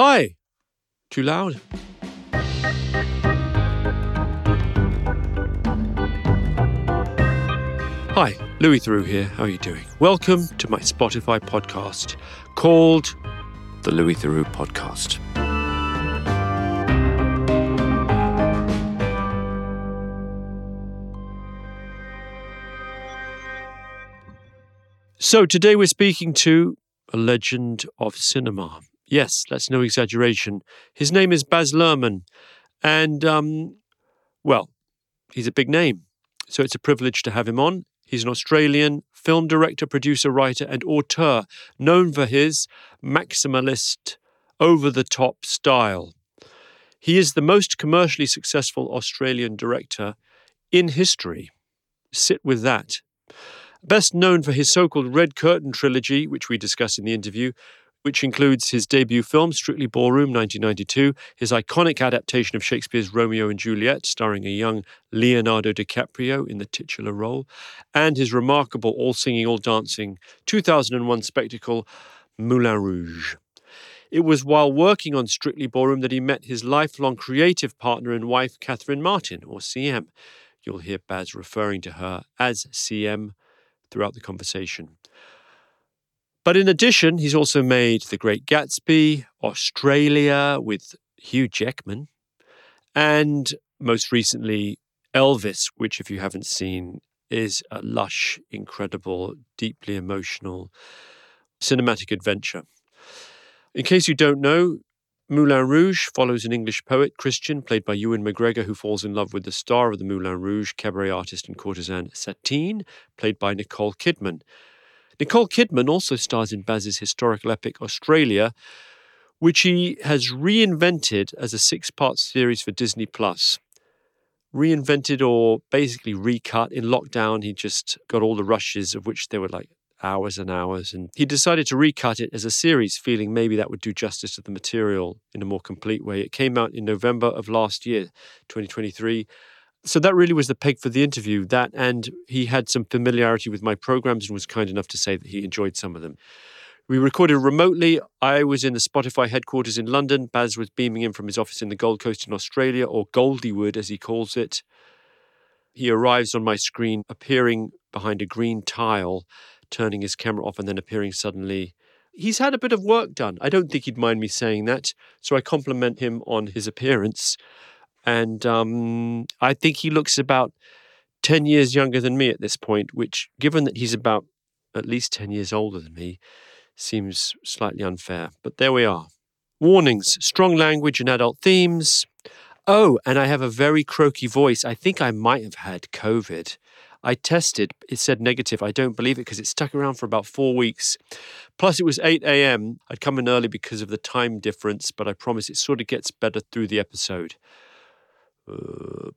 Hi. Too loud? Hi, Louis Theroux here. How are you doing? Welcome to my Spotify podcast called The Louis Theroux Podcast. So today we're speaking to a legend of cinema. Yes, that's no exaggeration. His name is Baz Luhrmann, and um, well, he's a big name, so it's a privilege to have him on. He's an Australian film director, producer, writer, and auteur, known for his maximalist, over the top style. He is the most commercially successful Australian director in history. Sit with that. Best known for his so called Red Curtain trilogy, which we discuss in the interview, which includes his debut film, Strictly Ballroom, 1992, his iconic adaptation of Shakespeare's Romeo and Juliet, starring a young Leonardo DiCaprio in the titular role, and his remarkable all singing, all dancing 2001 spectacle, Moulin Rouge. It was while working on Strictly Ballroom that he met his lifelong creative partner and wife, Catherine Martin, or CM. You'll hear Baz referring to her as CM throughout the conversation. But in addition, he's also made The Great Gatsby, Australia with Hugh Jackman, and most recently, Elvis, which, if you haven't seen, is a lush, incredible, deeply emotional cinematic adventure. In case you don't know, Moulin Rouge follows an English poet, Christian, played by Ewan McGregor, who falls in love with the star of the Moulin Rouge, cabaret artist and courtesan Satine, played by Nicole Kidman. Nicole Kidman also stars in Baz's historical epic Australia, which he has reinvented as a six part series for Disney Plus. Reinvented or basically recut in lockdown, he just got all the rushes, of which there were like hours and hours. And he decided to recut it as a series, feeling maybe that would do justice to the material in a more complete way. It came out in November of last year, 2023. So that really was the peg for the interview. That and he had some familiarity with my programs and was kind enough to say that he enjoyed some of them. We recorded remotely. I was in the Spotify headquarters in London. Baz was beaming in from his office in the Gold Coast in Australia, or Goldiewood as he calls it. He arrives on my screen appearing behind a green tile turning his camera off and then appearing suddenly. He's had a bit of work done. I don't think he'd mind me saying that. So I compliment him on his appearance. And um, I think he looks about 10 years younger than me at this point, which, given that he's about at least 10 years older than me, seems slightly unfair. But there we are. Warnings strong language and adult themes. Oh, and I have a very croaky voice. I think I might have had COVID. I tested, it said negative. I don't believe it because it stuck around for about four weeks. Plus, it was 8 a.m. I'd come in early because of the time difference, but I promise it sort of gets better through the episode. Uh,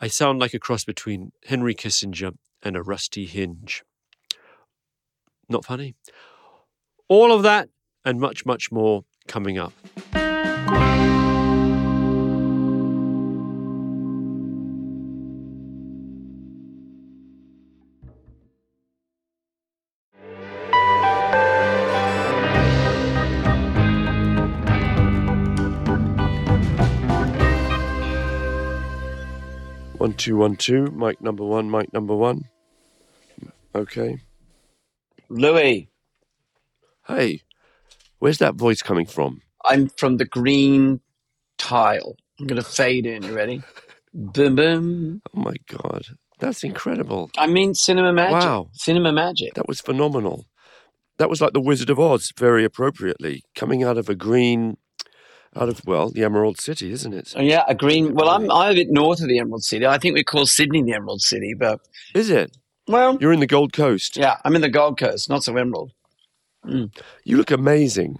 I sound like a cross between Henry Kissinger and a rusty hinge. Not funny? All of that and much, much more coming up. Two, one, two. Mic number one, mic number one. Okay. Louis, Hey, where's that voice coming from? I'm from the green tile. I'm going to fade in. You ready? Boom, boom. Oh my God. That's incredible. I mean, cinema magic. Wow. Cinema magic. That was phenomenal. That was like the Wizard of Oz, very appropriately, coming out of a green, out of, well, the Emerald City, isn't it? Oh, yeah, a green. Well, I'm I'm a bit north of the Emerald City. I think we call Sydney the Emerald City, but Is it? well, You're in the Gold Coast. yeah, I'm in the Gold Coast, not so emerald. You look amazing.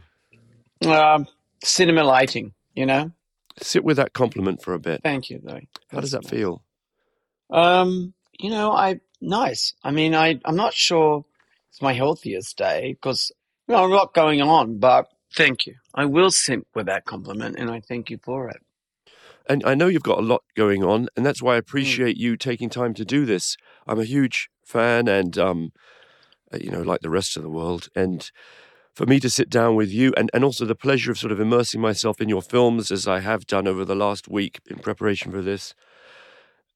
Um, cinema lighting, you know. Sit with that compliment for a bit. Thank you, Louis. How does that feel? Um, you know, I nice. I mean, I I'm not sure it's my healthiest day because you know, a lot going on, but thank you. I will simp with that compliment, and I thank you for it. And I know you've got a lot going on, and that's why I appreciate you taking time to do this. I'm a huge fan, and um, uh, you know, like the rest of the world. And for me to sit down with you and, and also the pleasure of sort of immersing myself in your films as I have done over the last week in preparation for this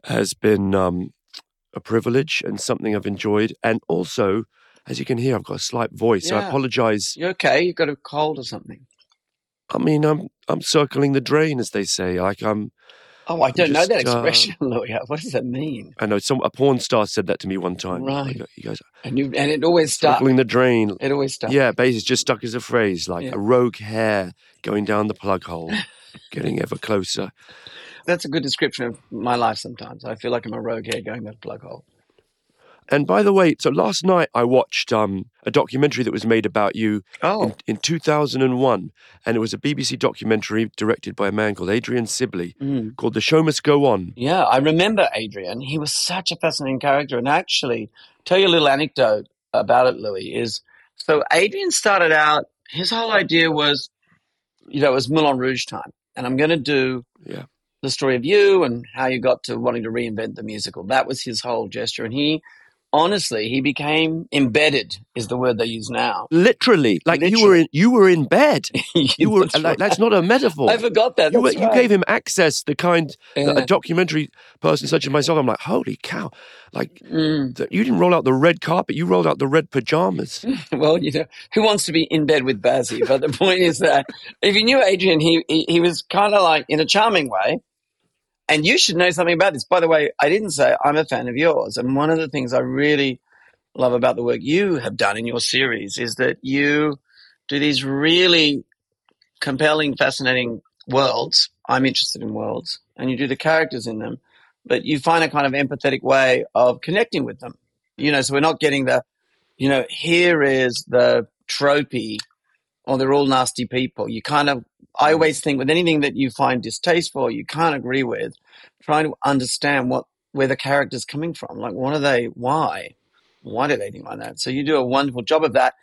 has been um, a privilege and something I've enjoyed. And also, as you can hear, I've got a slight voice. So I apologize. You okay? You've got a cold or something? I mean, I'm I'm circling the drain, as they say. Like I'm. Oh, I don't know that just, uh, expression, Louis. What does that mean? I know some a porn star said that to me one time. Right. Like, you guys And you and it always stuck. circling the drain. It always stuck. Yeah, basically just stuck as a phrase, like Yeah. a rogue hair going down the plug hole, getting ever closer. That's a good description of my life sometimes. I feel like I'm a rogue hair going down a plug hole. And by the way, so last night I watched um, a documentary that was made about you Oh, in, in 2001, and it was a BBC documentary directed by a man called Adrian Sibley mm. called "The Show Must Go On." yeah. I remember Adrian. He was such a fascinating character. And actually, tell you a little anecdote about it, Louis, is so Adrian started out, his whole idea was, you know, it was Moulin Rouge time. And I'm going to do Yeah. the story of you and how you got to wanting to reinvent the musical. That was his whole gesture. And he, honestly, he became embedded, is the word they use now. Literally, like you were in you were in bed. You were That's like right. that's not a metaphor. I forgot that. you, were, That's you gave him access, the kind that Yeah. a documentary person such as myself. I'm like, holy cow! Like Mm. you didn't roll out the red carpet; you rolled out the red pajamas. Well, you know, who wants to be in bed with Bazzy? But the point is that if you knew Adrian, he he, he was kind of like in a charming way. And you should know something about this. By the way, I didn't say I'm a fan of yours. And one of the things I really love about the work you have done in your series is that you do these really compelling, fascinating worlds. I'm interested in worlds, and you do the characters in them, but you find a kind of empathetic way of connecting with them. You know, so we're not getting the, you know, here is the tropey, or they're all nasty people. You kind of, I mm. always think with anything that you find distasteful, you can't agree with, trying to understand what where the character's coming from. Like, what are they? Why? Why do they think like that? So you do a wonderful job of that.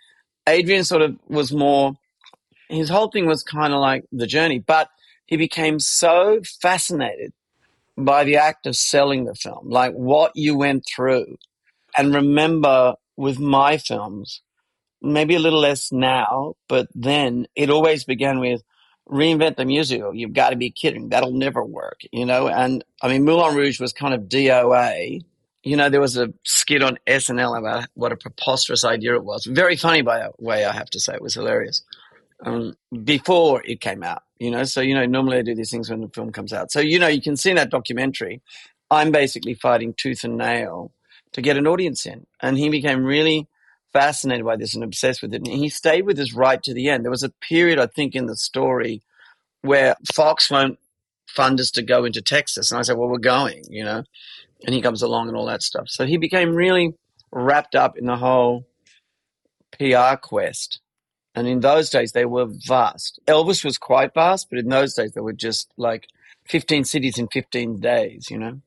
Adrian sort of was more, his whole thing was kind of like the journey, but he became so fascinated by the act of selling the film, like what you went through. And remember with my films, maybe a little less now, but then it always began with reinvent the musical. You've got to be kidding. That'll never work, you know? And I mean, Moulin Rouge was kind of DOA. You know, there was a skit on SNL about what a preposterous idea it was. Very funny, by the way, I have to say. It was hilarious. Um, before it came out, you know, so, you know, normally I do these things when the film comes out. So, you know, you can see in that documentary, I'm basically fighting tooth and nail to get an audience in. And he became really fascinated by this and obsessed with it. And he stayed with us right to the end. There was a period, I think, in the story where Fox won't fund us to go into Texas. And I said, well, we're going, you know, and he comes along and all that stuff. So he became really wrapped up in the whole PR quest. And in those days, they were vast. Elvis was quite vast, but in those days, they were just like 15 cities in 15 days, you know?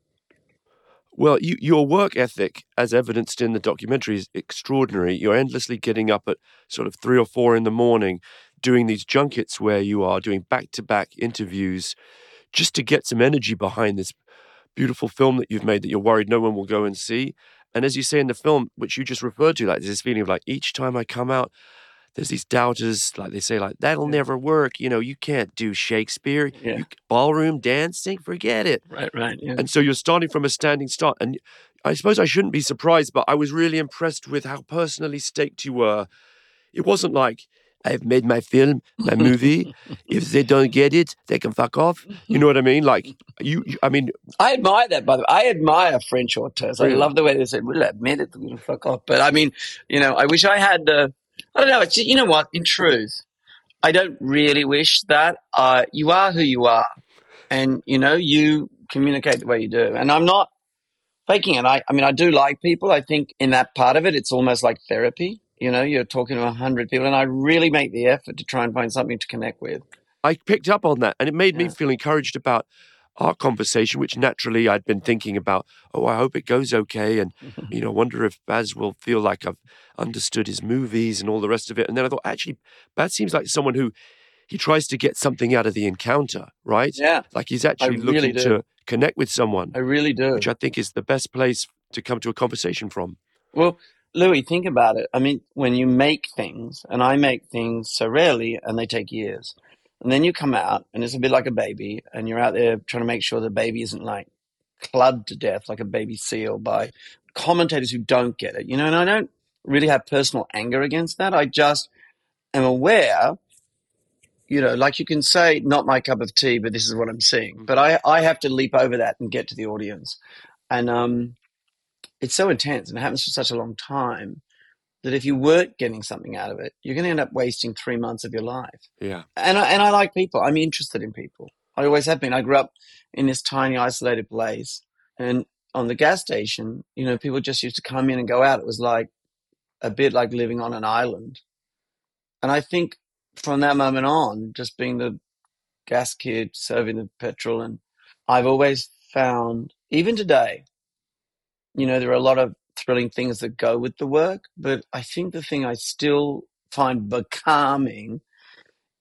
Well, you, your work ethic, as evidenced in the documentary, is extraordinary. You're endlessly getting up at sort of three or four in the morning, doing these junkets where you are doing back to back interviews just to get some energy behind this beautiful film that you've made that you're worried no one will go and see. And as you say in the film, which you just referred to, like this feeling of like each time I come out, there's these doubters, like they say, like that'll never work. You know, you can't do Shakespeare, Yeah. you, ballroom dancing, forget it. Right, right. Yeah. And so you're starting from a standing start. And I suppose I shouldn't be surprised, but I was really impressed with how personally staked you were. It wasn't like, I've made my film, my movie. if they don't get it, they can fuck off. You know what I mean? Like, you, you I mean, I admire that, by the way. I admire French auteurs. I love the way they say, "We'll admit it, we'll fuck off." But I mean, you know, I wish I had. Uh, I don't know. It's, you know what? In truth, I don't really wish that. Uh, you are who you are, and you know, you communicate the way you do. And I'm not faking it. I, I mean, I do like people. I think in that part of it, it's almost like therapy. You know, you're talking to a hundred people, and I really make the effort to try and find something to connect with. I picked up on that and it made me feel encouraged about our conversation, which naturally I'd been thinking about, oh, I hope it goes okay. And, you know, wonder if Baz will feel like I've understood his movies and all the rest of it. And then I thought, actually, Baz seems like someone who he tries to get something out of the encounter, right? Yeah, Like he's actually really looking do. to connect with someone, I really do. which I think is the best place to come to a conversation from. Well, Louis, think about it. I mean, when you make things, and I make things so rarely, and they take years, and then you come out, and it's a bit like a baby, and you're out there trying to make sure the baby isn't like clubbed to death like a baby seal by commentators who don't get it, you know. And I don't really have personal anger against that. I just am aware, you know, like you can say, not my cup of tea, but this is what I'm seeing. But I, I have to leap over that and get to the audience, and um, it's so intense and it happens for such a long time that if you weren't getting something out of it, you're going to end up wasting three months of your life. Yeah. And I, and I like people. I'm interested in people. I always have been. I grew up in this tiny, isolated place, and on the gas station, you know, people just used to come in and go out. It was like a bit like living on an island. And I think from that moment on, just being the gas kid serving the petrol, and I've always found, even today, you know, there are a lot of thrilling things that go with the work, but I think the thing I still find becalming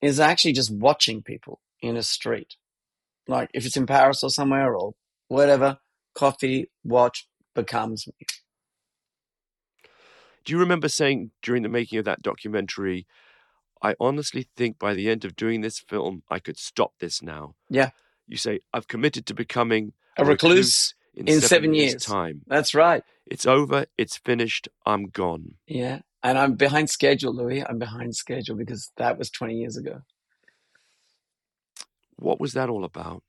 is actually just watching people in a street. Like if it's in Paris or somewhere or whatever, coffee, watch becomes me. Do you remember saying during the making of that documentary, I honestly think by the end of doing this film, I could stop this now? Yeah. You say, I've committed to becoming A recluse in, in seven, seven years' years. time. That's right. It's over, it's finished, I'm gone. Yeah. And I'm behind schedule, Louis. I'm behind schedule because that was 20 years ago. What was that all about?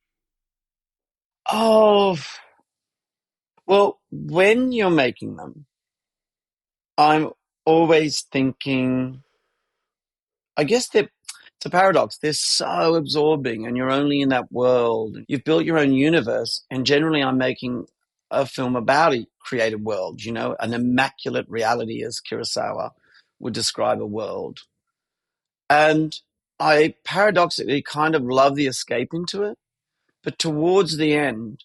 Oh, well, when you're making them, I'm always thinking, I guess they're, it's a paradox. They're so absorbing and you're only in that world. You've built your own universe. And generally, I'm making a film about a created world, you know, an immaculate reality, as Kurosawa would describe a world. And I paradoxically kind of love the escape into it. But towards the end,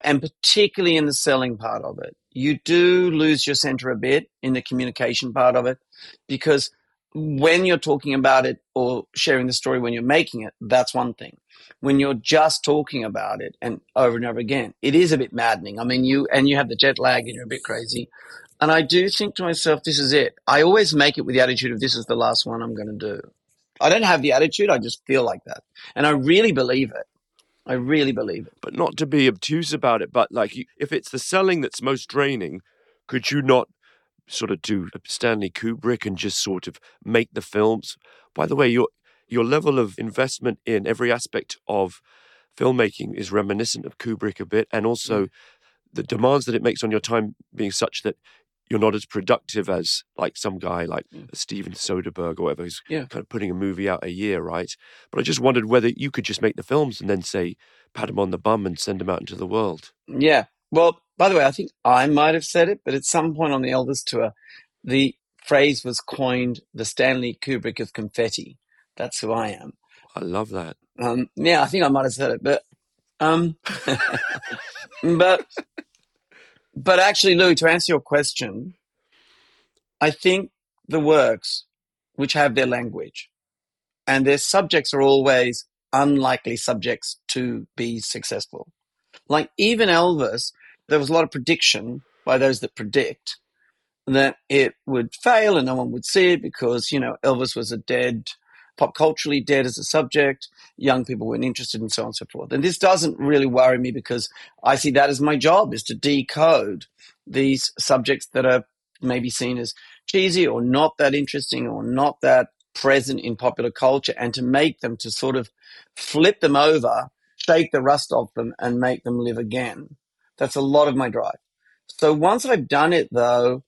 and particularly in the selling part of it, you do lose your center a bit in the communication part of it because when you're talking about it or sharing the story when you're making it, that's one thing. When you're just talking about it and over and over again, it is a bit maddening. I mean, you and you have the jet lag and you're a bit crazy. And I do think to myself, this is it. I always make it with the attitude of this is the last one I'm going to do. I don't have the attitude, I just feel like that. And I really believe it. I really believe it. But not to be obtuse about it, but like if it's the selling that's most draining, could you not sort of do Stanley Kubrick and just sort of make the films? By the way, your your level of investment in every aspect of filmmaking is reminiscent of Kubrick a bit, and also Mm. the demands that it makes on your time being such that you're not as productive as like some guy like Mm. Steven Soderbergh or whatever who's Yeah. kind of putting a movie out a year, right? But I just wondered whether you could just make the films and then say pat him on the bum and send him out into the world. Yeah. Well, by the way, I think I might have said it, but at some point on the Elvis tour, the phrase was coined the Stanley Kubrick of confetti. That's who I am. I love that. Um, yeah, I think I might have said it, but um, but but actually, Louis, to answer your question, I think the works which have their language and their subjects are always unlikely subjects to be successful. Like even Elvis, there was a lot of prediction by those that predict that it would fail and no one would see it because, you know, Elvis was a dead, pop culturally dead as a subject. Young people weren't interested and so on and so forth. And this doesn't really worry me because I see that as my job is to decode these subjects that are maybe seen as cheesy or not that interesting or not that present in popular culture and to make them to sort of flip them over, shake the rust off them and make them live again. That's a lot of my drive. So once I've done it though,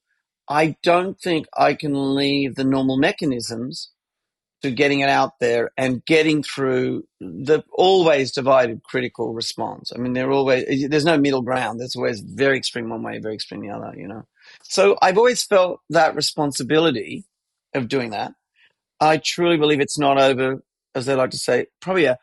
I don't think I can leave the normal mechanisms to getting it out there and getting through the always divided critical response. I mean, there always there's no middle ground. There's always very extreme one way, very extreme the other. You know. So I've always felt that responsibility of doing that. I truly believe it's not over, as they like to say, probably a,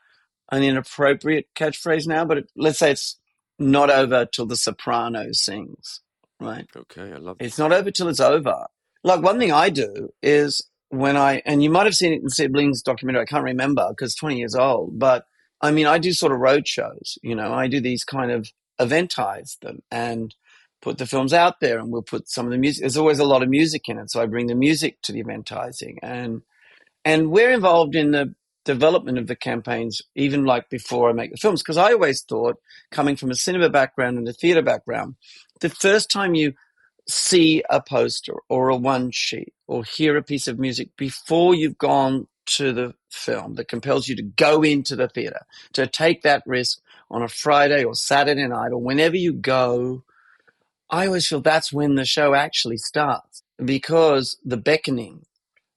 an inappropriate catchphrase now, but it, let's say it's not over till the soprano sings, right? Okay, I love it. It's not over till it's over. Like one thing I do is when I, and you might have seen it in Sibley's documentary, I can't remember because 20 years old, but I mean, I do sort of road shows, you know, I do these kind of eventize them. And put the films out there and we'll put some of the music. There's always a lot of music in it. So I bring the music to the eventising and, and we're involved in the development of the campaigns, even like before I make the films. Cause I always thought coming from a cinema background and a theatre background, the first time you see a poster or a one sheet or hear a piece of music before you've gone to the film that compels you to go into the theater, to take that risk on a Friday or Saturday night or whenever you go, I always feel that's when the show actually starts because the beckoning,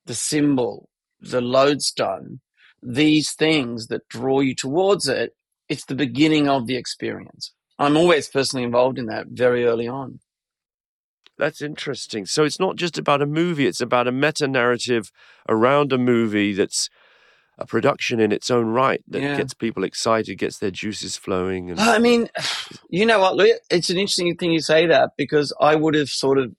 the symbol, the lodestone, these things that draw you towards it, it's the beginning of the experience. I'm always personally involved in that very early on. That's interesting. So it's not just about a movie, it's about a meta narrative around a movie that's a production in its own right that Yeah. gets people excited, gets their juices flowing. And I mean, you know what, Louis? It's an interesting thing you say that because I would have sort of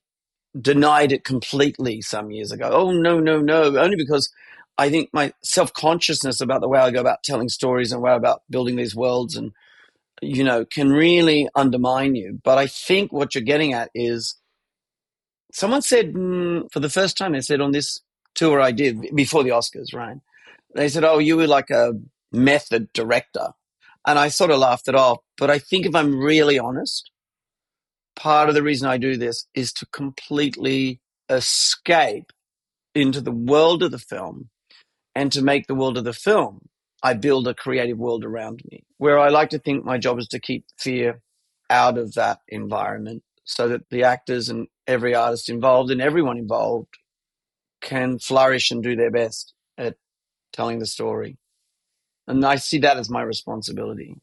denied it completely some years ago. Oh, no, no, no. Only because I think my self consciousness about the way I go about telling stories and way about building these worlds and, you know, can really undermine you. But I think what you're getting at is someone said mm, for the first time, they said on this tour I did before the Oscars, right? They said, oh, you were like a method director. And I sort of laughed it off. But I think if I'm really honest, part of the reason I do this is to completely escape into the world of the film and to make the world of the film. I build a creative world around me where I like to think my job is to keep fear out of that environment so that the actors and every artist involved and everyone involved can flourish and do their best at telling the story. And I see that as my responsibility.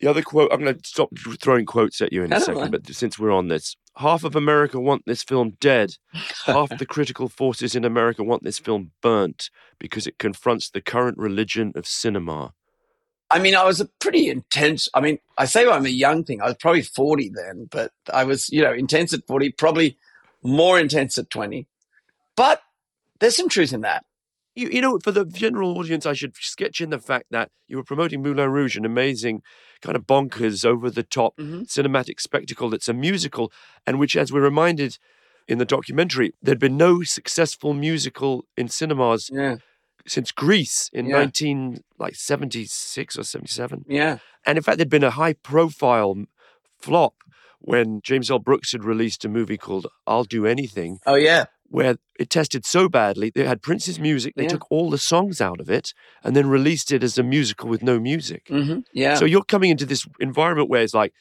the other quote, I'm going to stop throwing quotes at you in a second, mind. but since we're on this, half of America want this film dead. half the critical forces in America want this film burnt because it confronts the current religion of cinema. I mean, I was a pretty intense. I mean, I say I'm a young thing. I was probably 40 then, but I was, you know, intense at 40, probably more intense at 20. But there's some truth in that. You, you know, for the general audience, I should sketch in the fact that you were promoting Moulin Rouge, an amazing kind of bonkers, over the top Mhm. cinematic spectacle that's a musical, and which, as we're reminded in the documentary, there'd been no successful musical in cinemas Yeah. since Grease in Yeah. 19 like 76 or 77. Yeah. And in fact, there'd been a high profile flop when James L. Brooks had released a movie called I'll Do Anything, Oh, yeah. where it tested so badly. They had Prince's music, they Yeah. took all the songs out of it, and then released it as a musical with no music. hmm Yeah. So you're coming into this environment where it's like,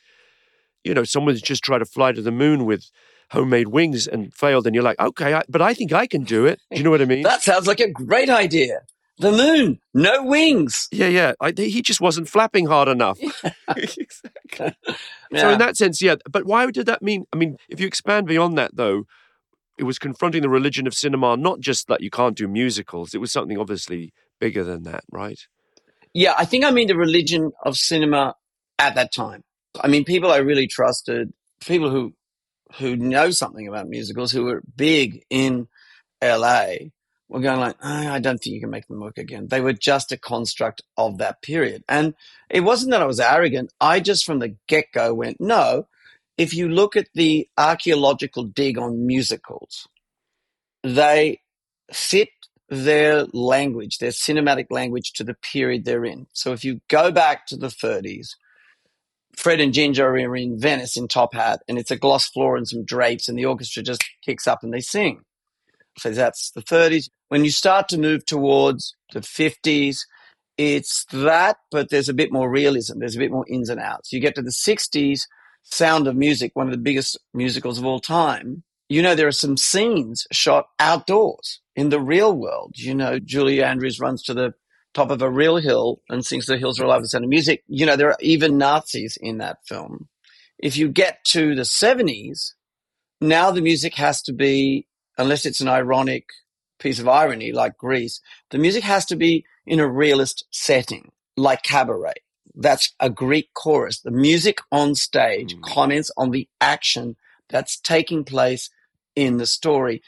you know, someone's just tried to fly to the moon with homemade wings and failed, and you're like, okay, I, but I think I can do it. Do you know what I mean? that sounds like a great idea. The moon, no wings. yeah, yeah. I, he just wasn't flapping hard enough. exactly. So in that sense, yeah. But why did that mean? I mean, if you expand beyond that, though, it was confronting the religion of cinema, not just that you can't do musicals. It was something obviously bigger than that, right? Yeah, I think I mean the religion of cinema at that time. I mean, people I really trusted, people who who know something about musicals, who were big in LA, were going like, "Ah, I don't think you can make them work again. They were just a construct of that period. And it wasn't that I was arrogant. I just from the get go went, no. If you look at the archaeological dig on musicals, they fit their language, their cinematic language to the period they're in. So if you go back to the 30s, Fred and Ginger are in Venice in Top Hat, and it's a gloss floor and some drapes, and the orchestra just kicks up and they sing. So that's the 30s. When you start to move towards the 50s, it's that, but there's a bit more realism. There's a bit more ins and outs. You get to the 60s, Sound of Music, one of the biggest musicals of all time. You know, there are some scenes shot outdoors in the real world. You know, Julie Andrews runs to the top of a real hill and sings The Hills Are Alive with Sound of Music. You know, there are even Nazis in that film. If you get to the 70s, now the music has to be, unless it's an ironic piece of irony like Grease, the music has to be in a realist setting like Cabaret. That's a Greek chorus. The music on stage Mm. comments on the action that's taking place in the story.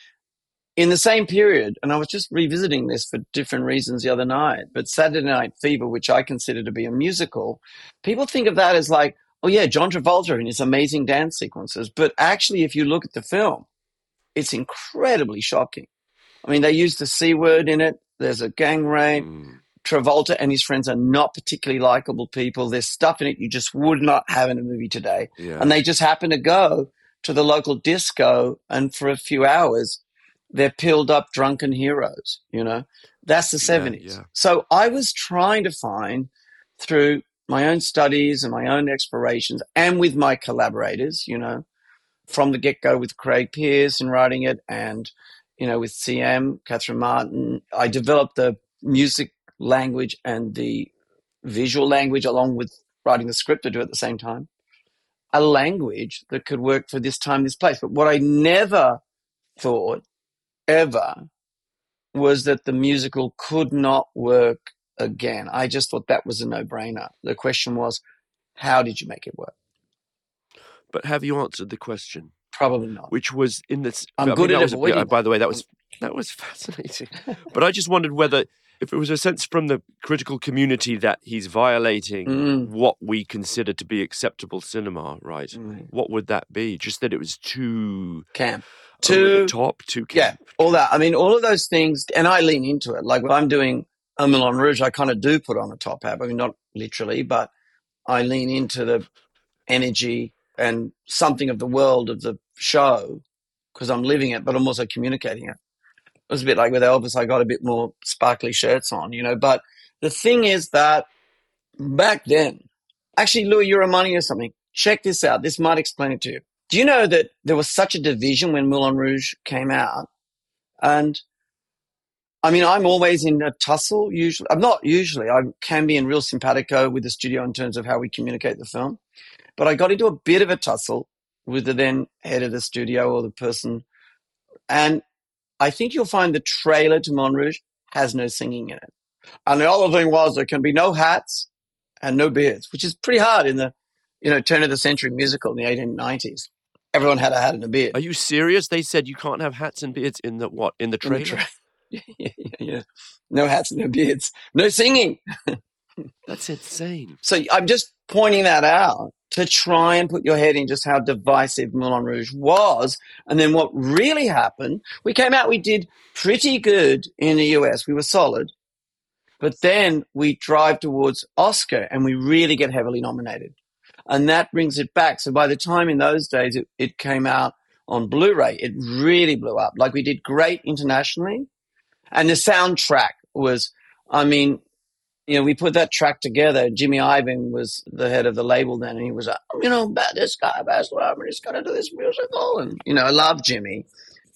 In the same period, and I was just revisiting this for different reasons the other night, but Saturday Night Fever, which I consider to be a musical, people think of that as like, oh yeah, John Travolta in his amazing dance sequences. But actually, if you look at the film, it's incredibly shocking. I mean, they use the C word in it. There's a gang rape. Mm. Travolta and his friends are not particularly likable people. There's stuff in it you just would not have in a movie today. Yeah. And they just happen to go to the local disco and for a few hours they're pilled up drunken heroes, you know. That's the Yeah, 70s. yeah. So I was trying to find through my own studies and my own explorations and with my collaborators, you know, from the get go with Craig Pierce in writing it and, you know, with CM, Catherine Martin, I developed the music language and the visual language along with writing the script to do at the same time. A language that could work for this time, this place. But what I never thought ever was that the musical could not work again. I just thought that was a no brainer. The question was, how did you make it work? But have you answered the question? Probably not. Which was in this. I'm I good at was avoiding By the way, that was that was fascinating. but I just wondered whether, if it was a sense from the critical community that he's violating Mm. what we consider to be acceptable cinema, right? Mm. What would that be? Just that it was too Camp. Too- top, too camp. Yeah, all that. I mean, all of those things, and I lean into it. Like when I'm doing a Moulin Rouge, I kind of do put on a top hat. I mean, not literally, but I lean into the energy and something of the world of the show because I'm living it, but I'm also communicating it. It was a bit like with Elvis, I got a bit more sparkly shirts on, you know. But the thing is that back then, actually, Louis, you're reminding me of something. Check this out. This might explain it to you. Do you know that there was such a division when Moulin Rouge came out? And I mean, I'm always in a tussle. Usually, I'm not usually. I can be in real simpatico with the studio in terms of how we communicate the film. But I got into a bit of a tussle with the then head of the studio or the person, and I think you'll find the trailer to Moulin Rouge has no singing in it. And the other thing was there can be no hats and no beards, which is pretty hard in the you know turn of the century musical in the 1890s. Everyone had a hat and a beard. Are you serious? They said you can't have hats and beards in the what? In the In the trailer? tra- yeah, yeah, yeah. No hats, no beards, no singing. That's insane. So I'm just pointing that out to try and put your head in just how divisive Moulin Rouge was. And then what really happened, we came out, we did pretty good in the US. We were solid. But then we drive towards Oscar and we really get heavily nominated. And that brings it back. So by the time in those days it, it came out on Blu-ray, it really blew up. Like we did great internationally. And the soundtrack was, I mean, you know, we put that track together. Jimmy Iovine was the head of the label then, and he was like, oh, you know, about this guy, Baz Luhrmann, he's got to do this musical. And, you know, I love Jimmy.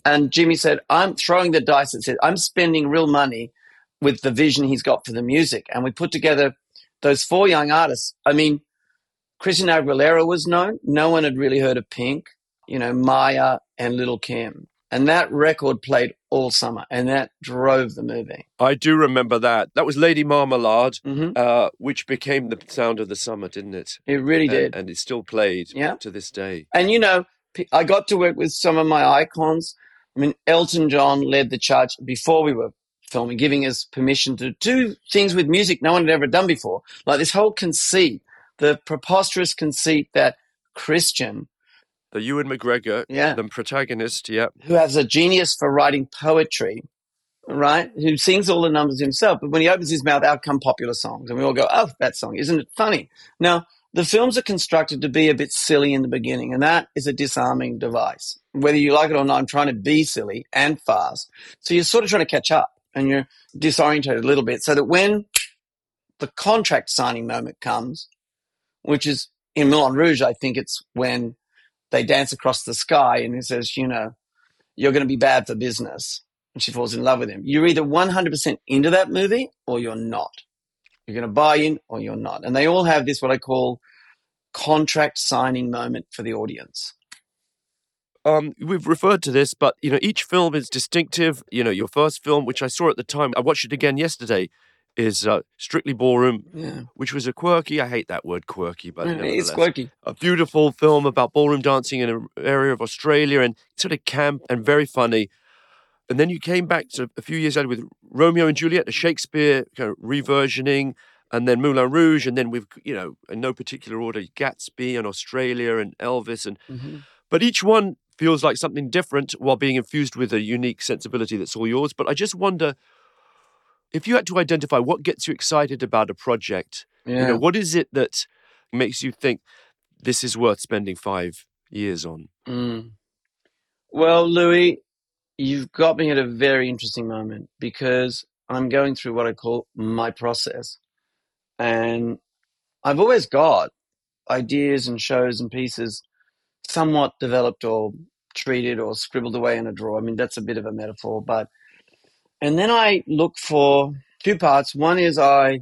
And Jimmy said, I'm throwing the dice and said, I'm spending real money with the vision he's got for the music. And we put together those four young artists. I mean, Christina Aguilera was known. No one had really heard of Pink, you know, Mýa and Lil' Kim. And that record played all summer, and that drove the movie. I do remember that. That was Lady Marmalade, hmm uh, which became the sound of the summer, didn't it? It really did. And, and it's still played Yeah. to this day. And you know, I got to work with some of my icons. I mean, Elton John led the charge before we were filming, giving us permission to do things with music no one had ever done before. Like this whole conceit, the preposterous conceit that Christian, The Ewan McGregor, yeah, the protagonist, yeah. who has a genius for writing poetry, right? Who sings all the numbers himself, but when he opens his mouth, out come popular songs, and we all go, "Oh, that song! Isn't it funny?" Now, the films are constructed to be a bit silly in the beginning, and that is a disarming device. Whether you like it or not, I'm trying to be silly and fast, so you're sort of trying to catch up, and you're disorientated a little bit, so that when the contract signing moment comes, which is in Moulin Rouge, I think it's when they dance across the sky, and he says, "You know." you're going to be bad for business. And she falls in love with him. You're either 100% into that movie or you're not. You're going to buy in or you're not. And they all have this, what I call contract signing moment for the audience. Um, we've referred to this, but you know, each film is distinctive. You know, your first film, which I saw at the time, I watched it again yesterday, is uh, Strictly Ballroom, Yeah. which was a quirky. I hate that word quirky, but it's quirky. a beautiful film about ballroom dancing in an area of Australia and sort of camp and very funny. And then you came back to a few years later with Romeo and Juliet, a Shakespeare kind of reversioning. and then Moulin Rouge, and then we've you know in no particular order Gatsby and Australia and Elvis, and Mm-hmm. but each one feels like something different while being infused with a unique sensibility that's all yours. But I just wonder if you had to identify what gets you excited about a project. Yeah. You know, what is it that makes you think this is worth spending five years on? Mm. Well, Louis, you've got me at a very interesting moment because I'm going through what I call my process. And I've always got ideas and shows and pieces somewhat developed or treated or scribbled away in a drawer. I mean, that's a bit of a metaphor, but and then I look for two parts. One is I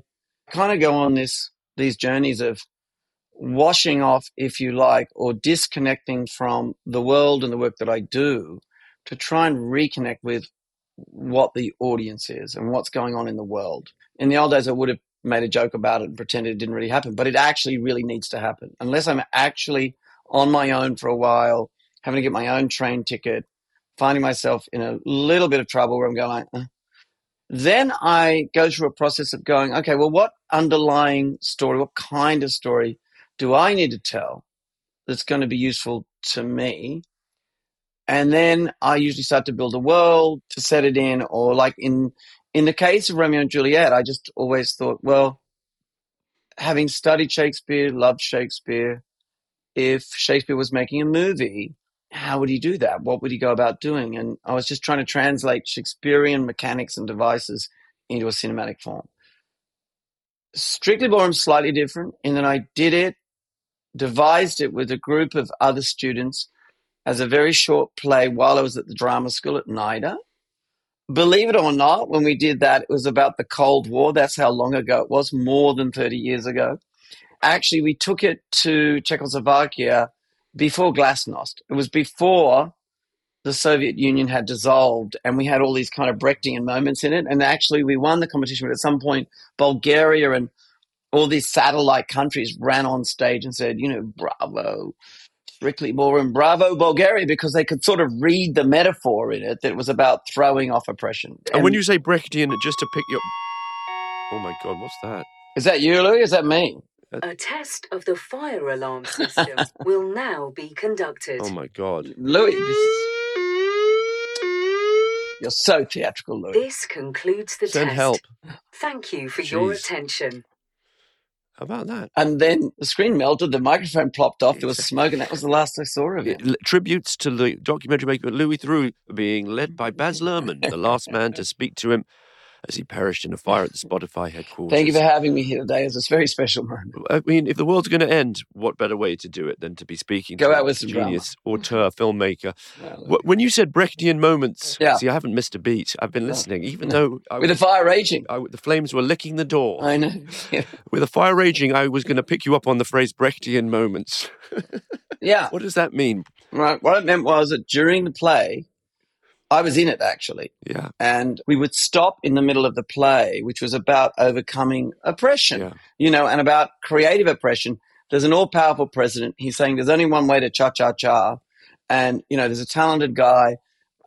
kind of go on this these journeys of washing off, if you like, or disconnecting from the world and the work that I do to try and reconnect with what the audience is and what's going on in the world. In the old days, I would have made a joke about it and pretended it didn't really happen, but it actually really needs to happen. Unless I'm actually on my own for a while, having to get my own train ticket, finding myself in a little bit of trouble where I'm going, like, uh. then I go through a process of going, okay, well, what underlying story, what kind of story do I need to tell that's going to be useful to me? And then I usually start to build a world to set it in, or like in in the case of Romeo and Juliet, I just always thought, well, having studied Shakespeare, loved Shakespeare, if Shakespeare was making a movie, how would he do that? What would he go about doing? And I was just trying to translate Shakespearean mechanics and devices into a cinematic form. Strictly Ballroom slightly different in that I did it, devised it with a group of other students as a very short play while I was at the drama school at NIDA. Believe it or not, when we did that, it was about the Cold War. That's how long ago it was, more than 30 years ago. Actually, we took it to Czechoslovakia before Glasnost. It was before the Soviet Union had dissolved, and we had all these kind of Brechtian moments in it. And actually, we won the competition, but at some point, Bulgaria and all these satellite countries ran on stage and said, you know, bravo, strictly ballroom, bravo, Bulgaria, because they could sort of read the metaphor in it that it was about throwing off oppression. And, when you say Brechtian, just to pick your. Oh my God, what's that? is that you, Louis? Is that me? A test of the fire alarm system will now be conducted. Oh my God. Louis, this is... you're so theatrical, Louis. This concludes the Send test. help. Thank you for your Jeez. attention. How about that? And then the screen melted, the microphone plopped off, there was smoke, and that was the last I saw of it. L- Tributes to the documentary maker Louis Theroux being led by Baz Luhrmann, the last man to speak to him as he perished in a fire at the Spotify headquarters. Thank you for having me here today. It's a very special moment. I mean, if the world's going to end, what better way to do it than to be speaking Go to out a with some drama. genius auteur, filmmaker? Well, When you said Brechtian moments, Yeah. see, I haven't missed a beat. I've been listening, even No. though I with the fire raging. I, the flames were licking the door. I know. Yeah. With the fire raging, I was going to pick you up on the phrase Brechtian moments. yeah. What does that mean? Right. What it meant was that during the play, I was in it actually. Yeah, And we would stop in the middle of the play, which was about overcoming oppression, yeah. you know, and about creative oppression. There's an all powerful president. He's saying there's only one way to cha cha cha. And, you know, there's a talented guy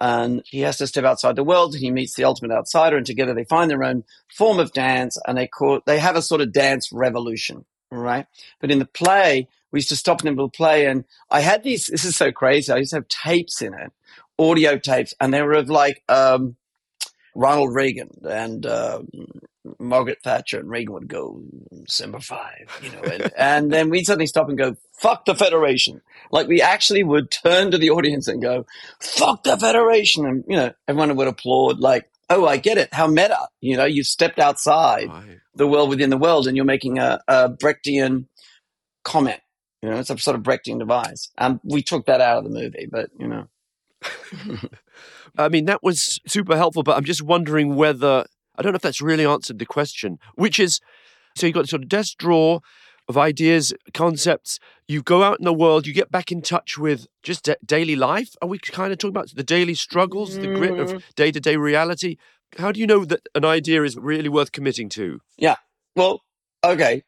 and he has to step outside the world and he meets the ultimate outsider and together they find their own form of dance and they call they have a sort of dance revolution. Right. But in the play, we used to stop in the middle of the play and I had these, this is so crazy. I used to have tapes in it, audio tapes, and they were of like, um, Ronald Reagan and uh, Margaret Thatcher and Reagan would go December five, you know, and, and then we'd suddenly stop and go, "Fuck the Federation!" Like we actually would turn to the audience and go, "Fuck the Federation!" and you know, everyone would applaud, like, "Oh, I get it. How meta!" You know, You've stepped outside Right. the world within the world, and you're making a, a Brechtian comment. You know, it's a sort of Brechtian device. Um, we took that out of the movie, but you know, I mean, that was super helpful, but I'm just wondering whether I don't know if that's really answered the question, which is so you've got sort of desk drawer of ideas, concepts. You go out in the world, you get back in touch with just da- daily life. Are we kind of talking about the daily struggles, the grit of day to day reality? How do you know that an idea is really worth committing to? Yeah. Well, okay.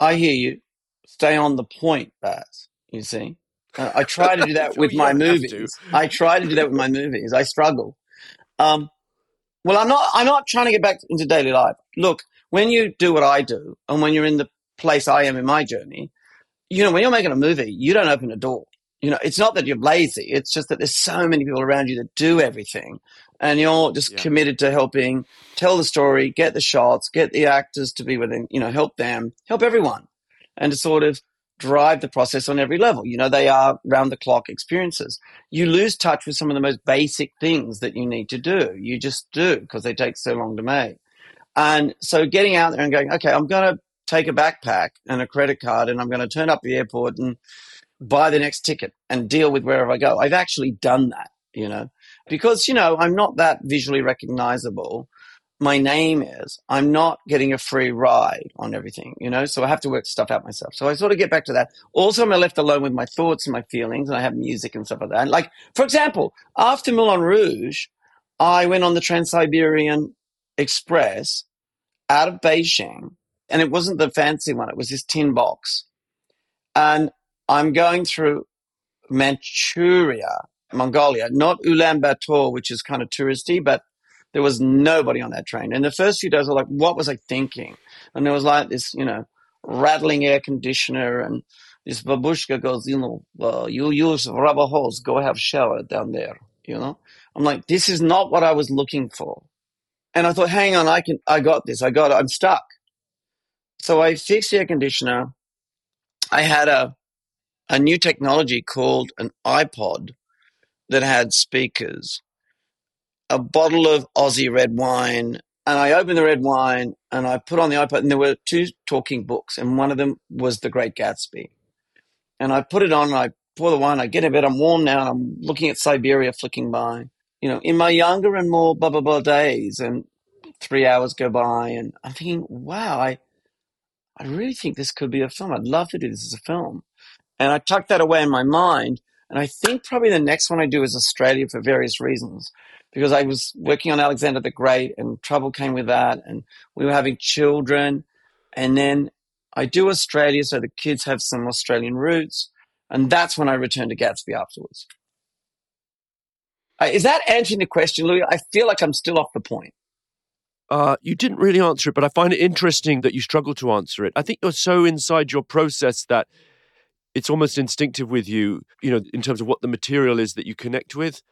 I hear you. Stay on the point, Baz. You see? Uh, I try to do that with my don't have to. movies. I try to do that with my movies. I struggle. Um, Well, I'm not. I'm not trying to get back into daily life. Look, when you do what I do, and when you're in the place I am in my journey, you know, when you're making a movie, you don't open a door. You know, it's not that you're lazy. It's just that there's so many people around you that do everything, and you're just Yeah. committed to helping tell the story, get the shots, get the actors to be within. You know, help them, help everyone, and to sort of drive the process on every level. You know, they are round the clock experiences. You lose touch with some of the most basic things that you need to do. You just do because they take so long to make. And so getting out there and going, okay, I'm going to take a backpack and a credit card and I'm going to turn up the airport and buy the next ticket and deal with wherever I go. I've actually done that, you know, because, you know, I'm not that visually recognizable. My name is, I'm not getting a free ride on everything, you know, so I have to work stuff out myself. So I sort of get back to that. Also, I'm left alone with my thoughts and my feelings and I have music and stuff like that. And like, for example, after Moulin Rouge, I went on the Trans Siberian Express out of Beijing, and it wasn't the fancy one, it was this tin box. And I'm going through Manchuria, Mongolia, not Ulaanbaatar, which is kind of touristy, but there was nobody on that train. And the first few days, was like, what was I thinking? And there was like this, you know, rattling air conditioner, and this babushka goes, you know, well, you use rubber hose, go have shower down there, you know? I'm like, this is not what I was looking for. And I thought, hang on, I can, I got this. I got it. I'm stuck. So I fixed the air conditioner. I had a, a new technology called an iPod that had speakers, a bottle of Aussie red wine. And I opened the red wine and I put on the iPod and there were two talking books and one of them was The Great Gatsby. And I put it on and I pour the wine. I get in bed. I'm warm now and I'm looking at Siberia flicking by you know, in my younger and more blah blah blah days, and three hours go by, and I'm thinking, wow, I, I really think this could be a film. I'd love to do this as a film, and I tucked that away in my mind. And I think probably the next one I do is Australia for various reasons, because I was working on Alexander the Great, and trouble came with that, and we were having children, and then I do Australia so the kids have some Australian roots, and that's when I returned to Gatsby afterwards. Is that answering the question, Louis? I feel like I'm still off the point. Uh, you didn't really answer it, but I find it interesting that you struggle to answer it. I think you're so inside your process that it's almost instinctive with you, you know, in terms of what the material is that you connect with.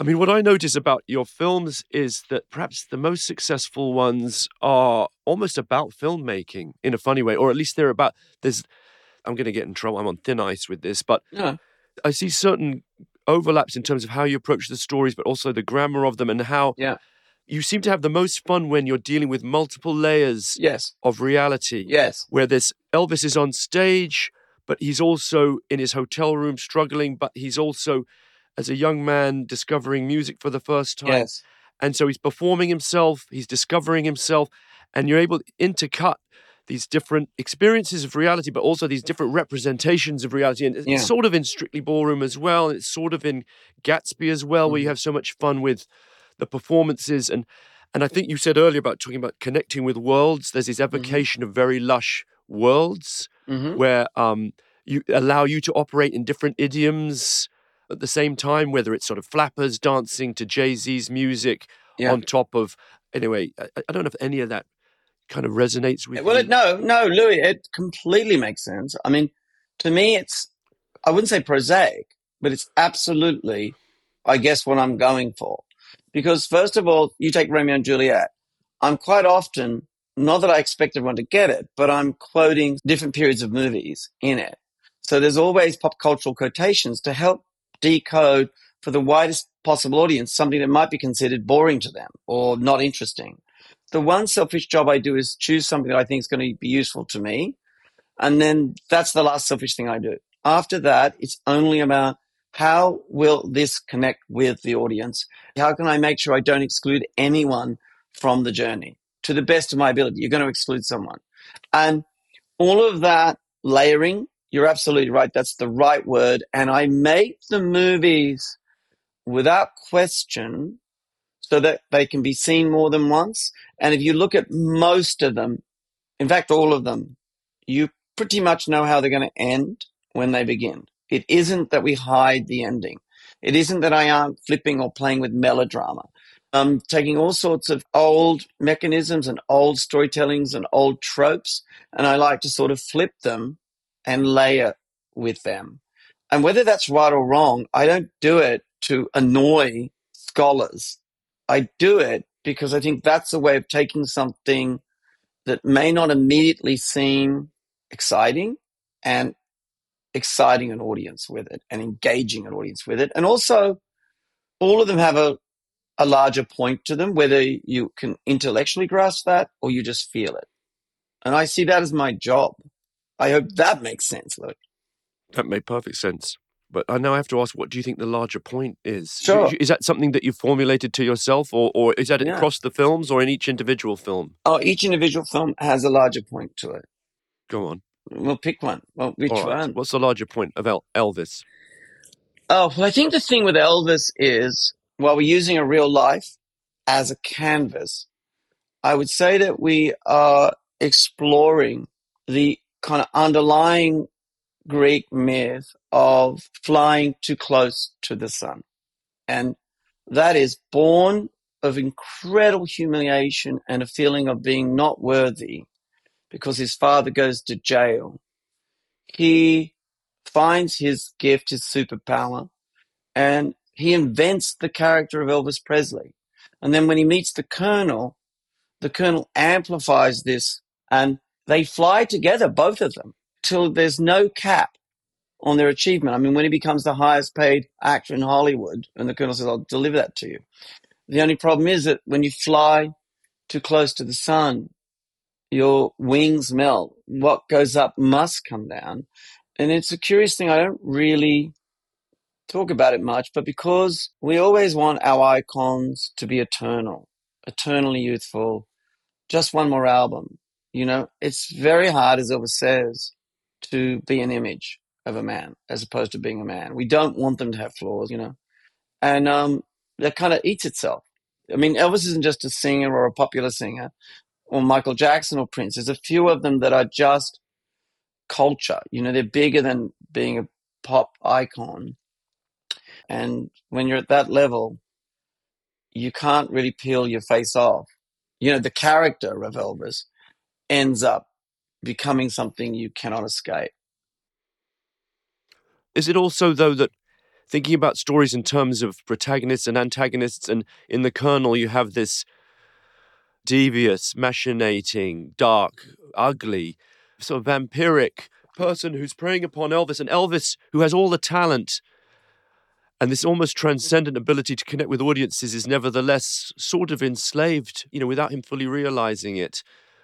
I mean, what I notice about your films is that perhaps the most successful ones are almost about filmmaking in a funny way, or at least they're about. There's, I'm going to get in trouble. I'm on thin ice with this, but Yeah. I see certain overlaps in terms of how you approach the stories, but also the grammar of them and how Yeah. you seem to have the most fun when you're dealing with multiple layers Yes. of reality. Yes. Where this Elvis is on stage, but he's also in his hotel room struggling, but he's also as a young man discovering music for the first time. Yes. And so he's performing himself, he's discovering himself, and you're able to intercut these different experiences of reality, but also these different representations of reality. And it's Yeah. sort of in Strictly Ballroom as well. And it's sort of in Gatsby as well, Mm-hmm. where you have so much fun with the performances. And and I think you said earlier about talking about connecting with worlds. There's this evocation of very lush worlds hmm where um, you allow you to operate in different idioms at the same time, whether it's sort of flappers dancing to Jay Z's music Yeah. on top of. Anyway, I, I don't know if any of that kind of resonates with Well, you. no, no, Louis, it completely makes sense. I mean, to me, it's, I wouldn't say prosaic, but it's absolutely, I guess, what I'm going for. Because, first of all, you take Romeo and Juliet. I'm quite often, not that I expect everyone to get it, but I'm quoting different periods of movies in it. So there's always pop cultural quotations to help decode for the widest possible audience something that might be considered boring to them or not interesting the one selfish job I do is choose something that I think is going to be useful to me. And then that's the last selfish thing I do. After that, it's only about how will this connect with the audience? How can I make sure I don't exclude anyone from the journey to the best of my ability? You're going to exclude someone. And all of that layering, you're absolutely right. That's the right word. And I make the movies without question so that they can be seen more than once. And if you look at most of them, in fact, all of them, you pretty much know how they're going to end when they begin. It isn't that we hide the ending. It isn't that I aren't flipping or playing with melodrama. um, taking all sorts of old mechanisms and old storytellings and old tropes, and I like to sort of flip them and layer with them. And whether that's right or wrong, I don't do it to annoy scholars. I do it because I think that's a way of taking something that may not immediately seem exciting and exciting an audience with it and engaging an audience with it. And also, all of them have a, a larger point to them, whether you can intellectually grasp that or you just feel it. And I see that as my job. I hope that makes sense, Luke. That made perfect sense. But I now have to ask, what do you think the larger point is? Sure. Is that something that you formulated to yourself, or, or is that Yeah. across the films, or in each individual film? Oh, each individual film has a larger point to it. Go on. We'll pick one. Well, which right. one? What's the larger point of El- Elvis? Oh, well, I think the thing with Elvis is while we're using a real life as a canvas, I would say that we are exploring the kind of underlying Greek myth of flying too close to the sun. And that is born of incredible humiliation and a feeling of being not worthy because his father goes to jail. He finds his gift, his superpower, and he invents the character of Elvis Presley. And then when he meets the Colonel, the Colonel amplifies this and they fly together, both of them, till there's no cap on their achievement. I mean, when he becomes the highest paid actor in Hollywood, and the Colonel says, I'll deliver that to you. The only problem is that when you fly too close to the sun, your wings melt. What goes up must come down. And it's a curious thing. I don't really talk about it much, but because we always want our icons to be eternal, eternally youthful, just one more album. You know, it's very hard, as Elvis says, to be an image of a man as opposed to being a man. We don't want them to have flaws, you know, and um, that kind of eats itself. I mean, Elvis isn't just a singer or a popular singer, or Michael Jackson or Prince. There's a few of them that are just culture. You know, they're bigger than being a pop icon. And when you're at that level, you can't really peel your face off. You know, the character of Elvis ends up becoming something you cannot escape. Is it also, though, that thinking about stories in terms of protagonists and antagonists, and in The Colonel, you have this devious, machinating, dark, ugly, sort of vampiric person who's preying upon Elvis, and Elvis, who has all the talent and this almost transcendent ability to connect with audiences, is nevertheless sort of enslaved, you know, without him fully realizing it.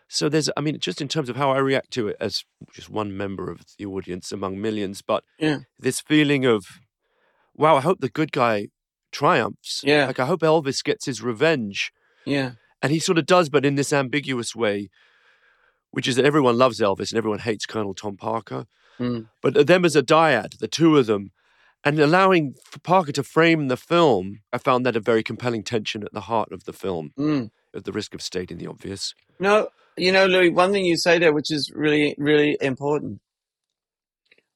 So there's, I mean, just in terms of how I react to it as just one member of the audience among millions, but Yeah. this feeling of, wow, I hope the good guy triumphs. Yeah. Like, I hope Elvis gets his revenge. Yeah. And he sort of does, but in this ambiguous way, which is that everyone loves Elvis and everyone hates Colonel Tom Parker. Mm. But them as a dyad, the two of them, and allowing Parker to frame the film, I found that a very compelling tension at the heart of the film, Mm. at the risk of stating the obvious. No, you know, Louis, one thing you say there, which is really, really important.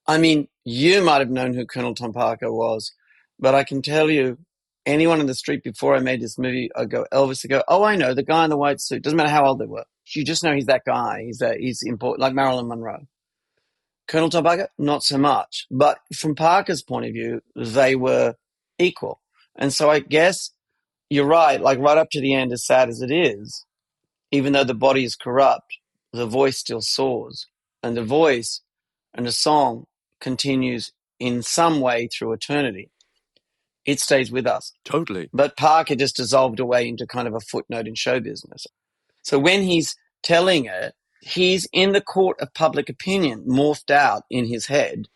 I mean, you might have known who Colonel Tom Parker was, but I can tell you, anyone in the street before I made this movie, I go Elvis, I go, oh, I know the guy in the white suit. Doesn't matter how old they were. You just know he's that guy. He's that. He's important, like Marilyn Monroe. Colonel Tom Parker, not so much. But from Parker's point of view, they were equal. And so I guess you're right. Like right up to the end, as sad as it is, even though the body is corrupt, the voice still soars. And the voice and the song continues in some way through eternity. It stays with us. Totally. But Parker just dissolved away into kind of a footnote in show business. So when he's telling it, he's in the court of public opinion, morphed out in his head.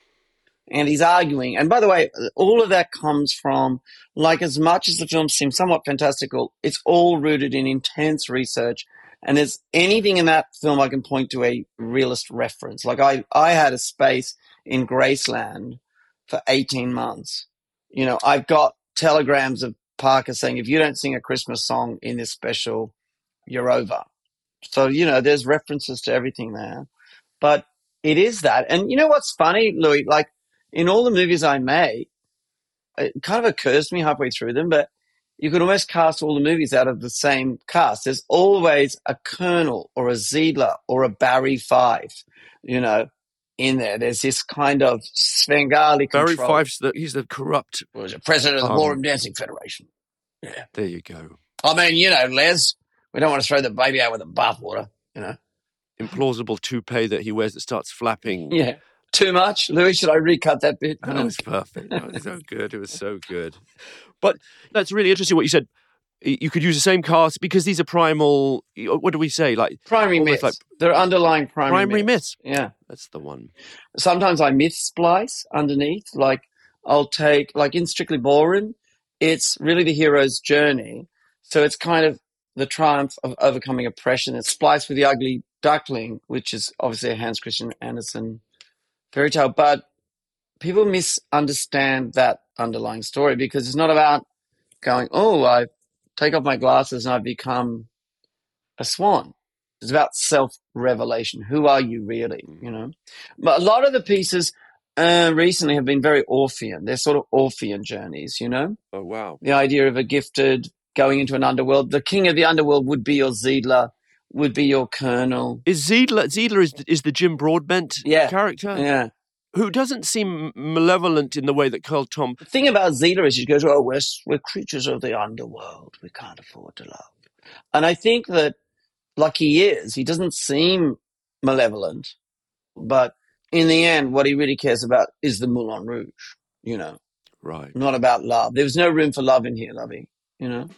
And he's arguing. And by the way, all of that comes from, like, as much as the film seems somewhat fantastical, it's all rooted in intense research. And there's anything in that film I can point to a realist reference. Like, I, I had a space in Graceland for 18 months. You know, I've got telegrams of Parker saying, if you don't sing a Christmas song in this special, you're over. So, you know, there's references to everything there. But it is that. And you know what's funny, Louis? Like in all the movies I made, it kind of occurs to me halfway through them, but you could almost cast all the movies out of the same cast. There's always a Colonel or a Zidler or a Barry Fife, you know, in there. There's this kind of Svengali Barry control. Fife's the he's the corrupt. was president of the Um, Ballroom Dancing Federation. Yeah. There you go. I mean, you know, Les, we don't want to throw the baby out with the bathwater, you know. Implausible toupee that he wears that starts flapping. Yeah. Too much? Louis, should I recut that bit? That was perfect. That was so good. It was so good. But that's really interesting what you said. You could use the same cast because these are primal. Uh, what do we say? Like primary myths. like They're underlying primary, primary myths. Yeah. That's the one. Sometimes I myth splice underneath. Like I'll take, like in Strictly Ballroom, it's really the hero's journey. So it's kind of the triumph of overcoming oppression. It's spliced with the ugly duckling, which is obviously a Hans Christian Andersen fairy tale. But people misunderstand that underlying story because it's not about going, oh, I take off my glasses and I become a swan. It's about self revelation. Who are you really? You know, but a lot of the pieces uh, recently have been very Orphean. They're sort of Orphean journeys. You know, Oh wow. the idea of a gifted going into an underworld. The king of the underworld would be your Zidler, would be your colonel. Is Zidler? Zidler is is the Jim Broadbent Yeah. character Yeah. who doesn't seem malevolent in the way that Curl Tom. The thing about Zidler is he goes, oh, we're, we're creatures of the underworld. We can't afford to love. And I think that, like he is, he doesn't seem malevolent, but in the end, what he really cares about is the Moulin Rouge, you know, Right. not about love. There was no room for love in here, Lovey, you know?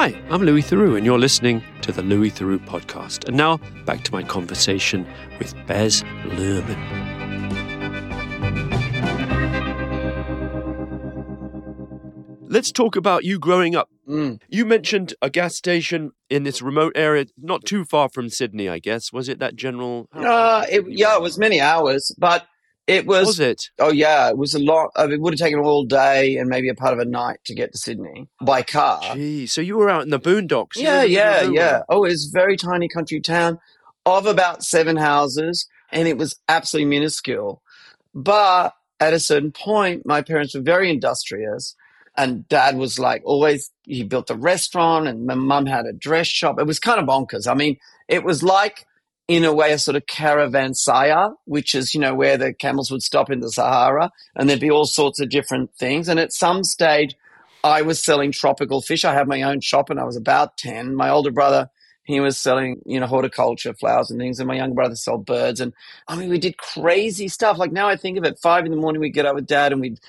Hi, I'm Louis Theroux, and you're listening to the Louis Theroux podcast. And now back to my conversation with Baz Luhrmann. Let's talk about you growing up. Mm. You mentioned a gas station in this remote area, not too far from Sydney, I guess. Was it that general? Uh, it, yeah, it was many hours, but it was, Was it? oh yeah, it was a lot. uh, It would have taken all day and maybe a part of a night to get to Sydney by car. Gee, so you were out in the boondocks. Yeah, in the middle of yeah, yeah. Oh, it's a very tiny country town of about seven houses, and it was absolutely minuscule. But at a certain point, my parents were very industrious, and dad was like always, he built a restaurant, and my mum had a dress shop. It was kind of bonkers. I mean, it was like, in a way, a sort of caravanserai, which is, you know, where the camels would stop in the Sahara, and there'd be all sorts of different things. And at some stage, I was selling tropical fish. I had my own shop and I was about 10. My older brother, he was selling, you know, horticulture, flowers and things. And my younger brother sold birds. And I mean, we did crazy stuff. Like now I think of it, five in the morning, we'd get up with dad and we'd,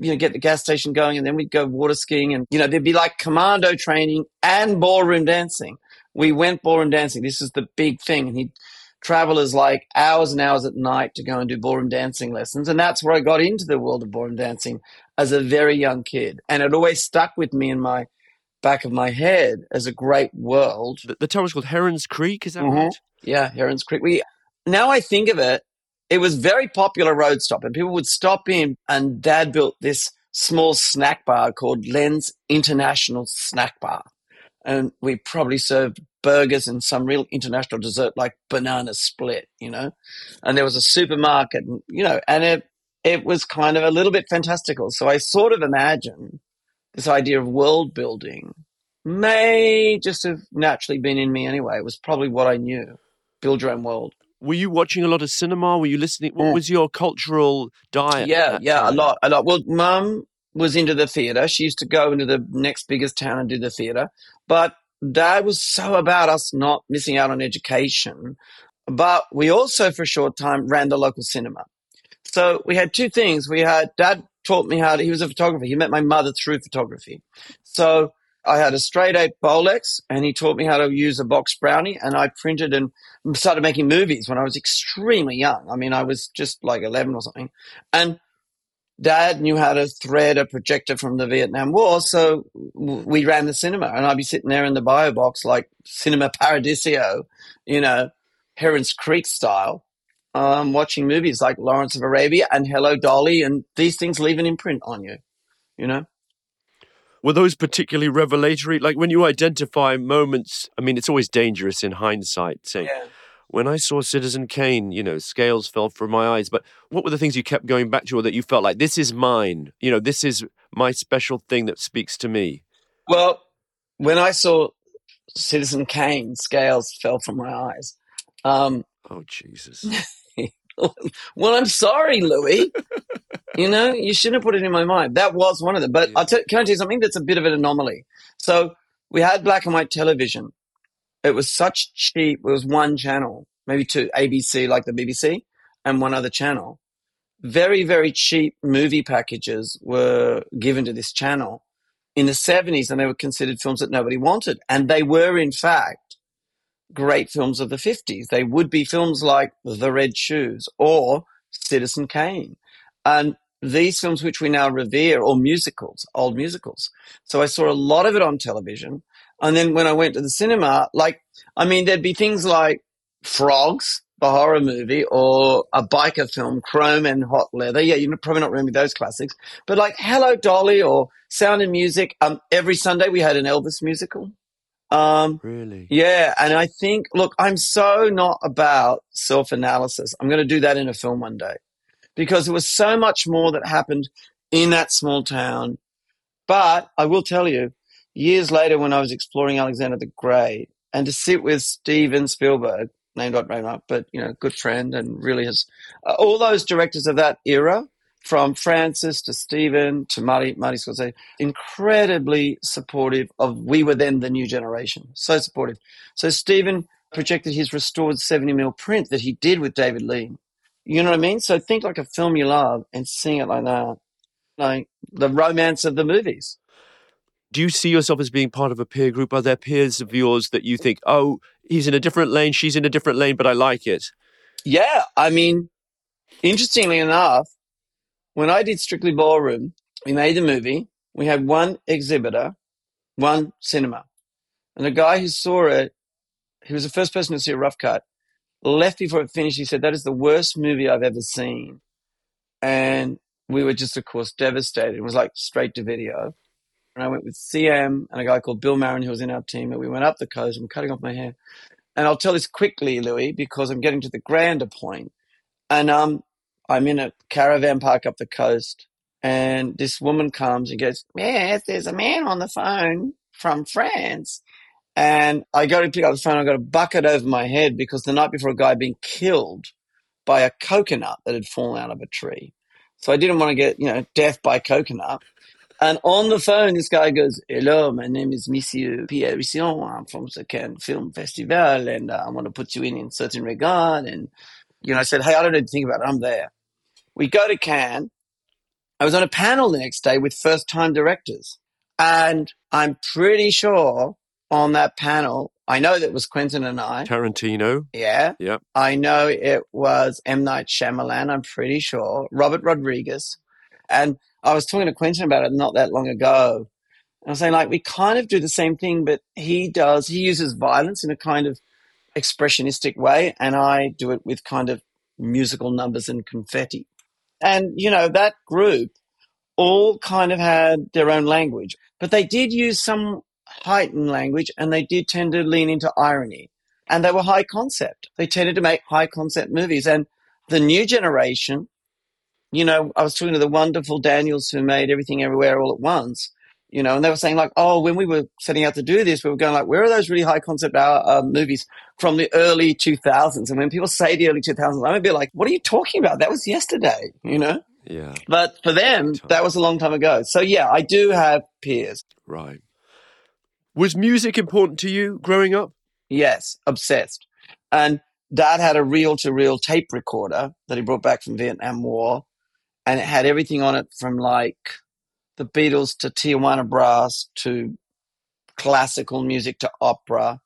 you know, get the gas station going and then we'd go water skiing. And, you know, there'd be like commando training and ballroom dancing. We went ballroom dancing. This is the big thing. And he'd travel as like hours and hours at night to go and do ballroom dancing lessons. And that's where I got into the world of ballroom dancing as a very young kid. And it always stuck with me in my back of my head as a great world. The, the town was called Heron's Creek, is that Mhm. right? Yeah, Heron's Creek. We now I think of it, it was very popular road stop, and people would stop in. And Dad built this small snack bar called Len's International Snack Bar, and we probably served burgers and some real international dessert like banana split, you know. And there was a supermarket, and, you know, and it it was kind of a little bit fantastical. So I sort of imagine this idea of world building may just have naturally been in me anyway. It was probably what I knew. Build your own world. Were you watching a lot of cinema? Were you listening? What Mm. was your cultural diet? Yeah, yeah, a lot, a lot. Well, mum was into the theatre. She used to go into the next biggest town and do the theatre. But dad was so about us not missing out on education. But we also, for a short time, ran the local cinema. So we had two things. We had dad taught me how to, he was a photographer. He met my mother through photography. So I had a straight eight Bolex and he taught me how to use a box brownie and I printed and started making movies when I was extremely young. I mean, I was just like 11 or something. And dad knew how to thread a projector from the Vietnam War, so we ran the cinema, and I'd be sitting there in the bio box like Cinema Paradiso, you know, Heron's Creek style, um, watching movies like Lawrence of Arabia and Hello Dolly, and these things leave an imprint on you, you know. Were those particularly revelatory? Like when you identify moments, I mean, it's always dangerous in hindsight saying, Yeah. When I saw Citizen Kane, you know, scales fell from my eyes. But what were the things you kept going back to or that you felt like, this is mine? You know, this is my special thing that speaks to me? Well, when I saw Citizen Kane, scales fell from my eyes. Um, Oh, Jesus. well, I'm sorry, Louis. you know, you shouldn't have put it in my mind. That was one of them. But Yeah. I'll tell, can I tell you something that's a bit of an anomaly? So we had black and white television. It was such cheap. It was one channel, maybe two, ABC, like the BBC, and one other channel. Very, very cheap movie packages were given to this channel in the 70s, and they were considered films that nobody wanted. And they were, in fact, great films of the 50s. They would be films like The Red Shoes or Citizen Kane. And these films, which we now revere, or musicals, old musicals. So I saw a lot of it on television. And then when I went to the cinema, like, I mean, there'd be things like Frogs, the horror movie, or a biker film, Chrome and Hot Leather. Yeah, you're probably not remember those classics. But like Hello Dolly or Sound and Music. Um, every Sunday we had an Elvis musical. Um, Really? yeah, and I think, look, I'm so not about self analysis. I'm going to do that in a film one day because there was so much more that happened in that small town. But I will tell you, years later, when I was exploring Alexander the Great, and to sit with Steven Spielberg, named not named up, but you know, good friend, and really has uh, all those directors of that era, from Francis to Steven to Marty Marty Scorsese, incredibly supportive of. We were then the new generation, so supportive. So Steven projected his restored 70 mil print that he did with David Lean. You know what I mean? So think like a film you love and sing it like that, like the romance of the movies. Do you see yourself as being part of a peer group? Are there peers of yours that you think, oh, he's in a different lane, she's in a different lane, but I like it? Yeah, I mean, interestingly enough, when I did Strictly Ballroom, we made the movie. We had one exhibitor, one cinema, and the guy who saw it, he was the first person to see a rough cut. Left before it finished. He said, "That is the worst movie I've ever seen," and we were just, of course, devastated. It was like straight to video. And I went with CM and a guy called Bill Marron, who was in our team, and we went up the coast. I'm cutting off my hair. And I'll tell this quickly, Louis, because I'm getting to the grander point. And um, I'm in a caravan park up the coast, and this woman comes and goes, Yes, there's a man on the phone from France. And I go to pick up the phone, I got a bucket over my head because the night before a guy had been killed by a coconut that had fallen out of a tree. So I didn't want to get, you know, death by coconut. And on the phone, this guy goes, Hello, my name is Monsieur Pierre Rissient. I'm from the Cannes Film Festival, and uh, I want to put you in Un Certain Regard. And, you know, I said, Hey, I don't need to think about it. I'm there. We go to Cannes. I was on a panel the next day with first time directors. And I'm pretty sure on that panel, I know that was Quentin and I. Tarantino. Yeah. Yeah. I know it was M. Night Shyamalan, I'm pretty sure. Robert Rodriguez. And I was talking to Quentin about it not that long ago. And I was saying, like, we kind of do the same thing, but he does, he uses violence in a kind of expressionistic way, and I do it with kind of musical numbers and confetti. And, you know, that group all kind of had their own language, but they did use some heightened language and they did tend to lean into irony. And they were high concept. They tended to make high concept movies. And the new generation, you know, I was talking to the wonderful Daniels who made Everything Everywhere All at Once, you know, and they were saying like, oh, when we were setting out to do this, we were going like, where are those really high concept uh, uh, movies from the early 2000s? And when people say the early 2000s, I'm a bit like, what are you talking about? That was yesterday, you know? Yeah, But for them, that was a long time ago. So yeah, I do have peers. right. Was music important to you growing up? Yes, obsessed. And dad had a reel to reel tape recorder that he brought back from Vietnam War. And it had everything on it from like the Beatles to Tijuana Brass to classical music to opera.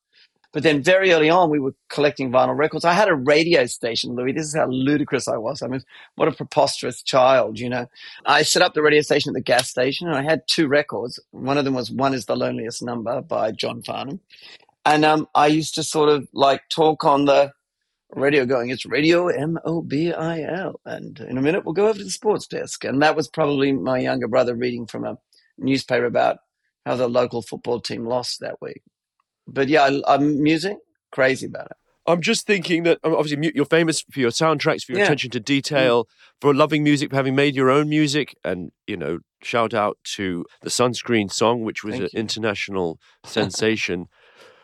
But then very early on, we were collecting vinyl records. I had a radio station, Louis. This is how ludicrous I was. I mean, what a preposterous child, you know. I set up the radio station at the gas station and I had two records. One of them was One is the Loneliest Number by John Farnham. And um, I used to sort of like talk on the radio going, it's radio M O B I L. And in a minute, we'll go over to the sports desk. And that was probably my younger brother reading from a newspaper about how the local football team lost that week. But yeah, I, I'm music, crazy about it. I'm just thinking that um, obviously you're famous for your soundtracks, for your Yeah. attention to detail, Mm. for loving music, for having made your own music, and you know, shout out to the Sunscreen song, which was Thank an you. international sensation.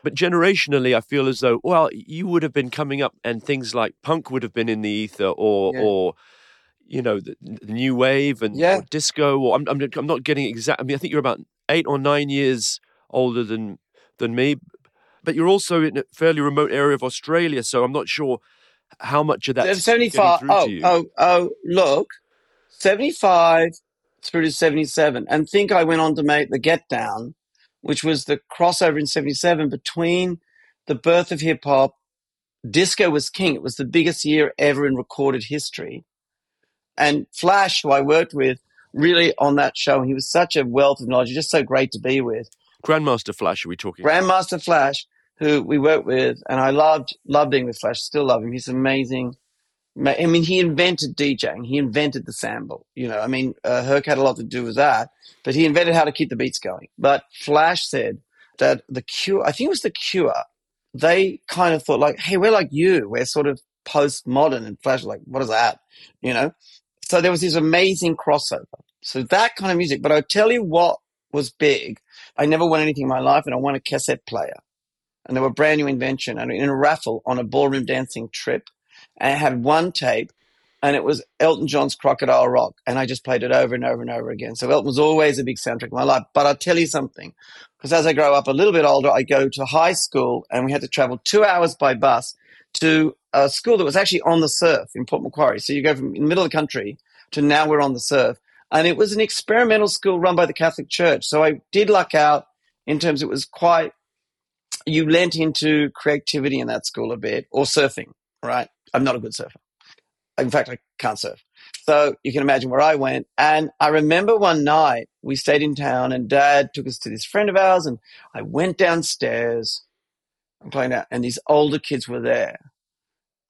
But generationally, I feel as though, well, you would have been coming up, and things like punk would have been in the ether, or Yeah. or you know, the, the new wave and Yeah. or disco. Or I'm, I'm I'm not getting exact. I mean, I think you're about eight or nine years older than than me, but you're also in a fairly remote area of Australia, so I'm not sure how much of getting 75. through Oh, oh, oh, look, 75 through to 77. And think I went on to make the Get Down, which was the crossover in 77 between the birth of hip hop. Disco was king. It was the biggest year ever in recorded history. And Flash, who I worked with, really on that show, he was such a wealth of knowledge, just so great to be with. Grandmaster Flash, are we talking? Grandmaster Flash, who we worked with, and I loved loved being with Flash. Still love him. He's amazing. I mean, he invented DJing. He invented the sample. You know, I mean, uh, Herc had a lot to do with that, but he invented how to keep the beats going. But Flash said that the Cure, I think it was the Cure, they kind of thought like, "Hey, we're like you. We're sort of postmodern." And Flash was like, "What is that?" You know. So there was this amazing crossover. So that kind of music. But I'll tell you what was big. I never won anything in my life, and I won a cassette player. And they were a brand new invention. And in a raffle on a ballroom dancing trip, and it had one tape, and it was Elton John's Crocodile Rock. And I just played it over and over and over again. So Elton was always a big soundtrack in my life. But I'll tell you something, because as I grow up a little bit older, I go to high school, and we had to travel two hours by bus to a school that was actually on the surf in Port Macquarie. So you go from the middle of the country to now we're on the surf. And it was an experimental school run by the Catholic Church. So I did luck out in terms it was quite, you lent into creativity in that school a bit or surfing, right? I'm not a good surfer. In fact, I can't surf. So you can imagine where I went. And I remember one night we stayed in town and dad took us to this friend of ours and I went downstairs and playing out and these older kids were there.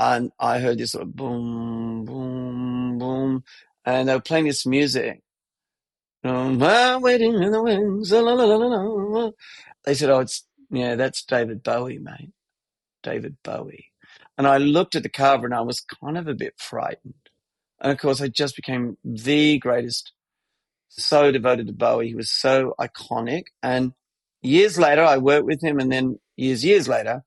And I heard this sort of boom, boom, boom. And they were playing this music. I'm waiting in the wings. la, la, la. They said, Oh, it's, yeah, that's David Bowie, mate. David Bowie. And I looked at the cover and I was kind of a bit frightened. And of course, I just became the greatest, so devoted to Bowie. He was so iconic. And years later, I worked with him. And then years, years later,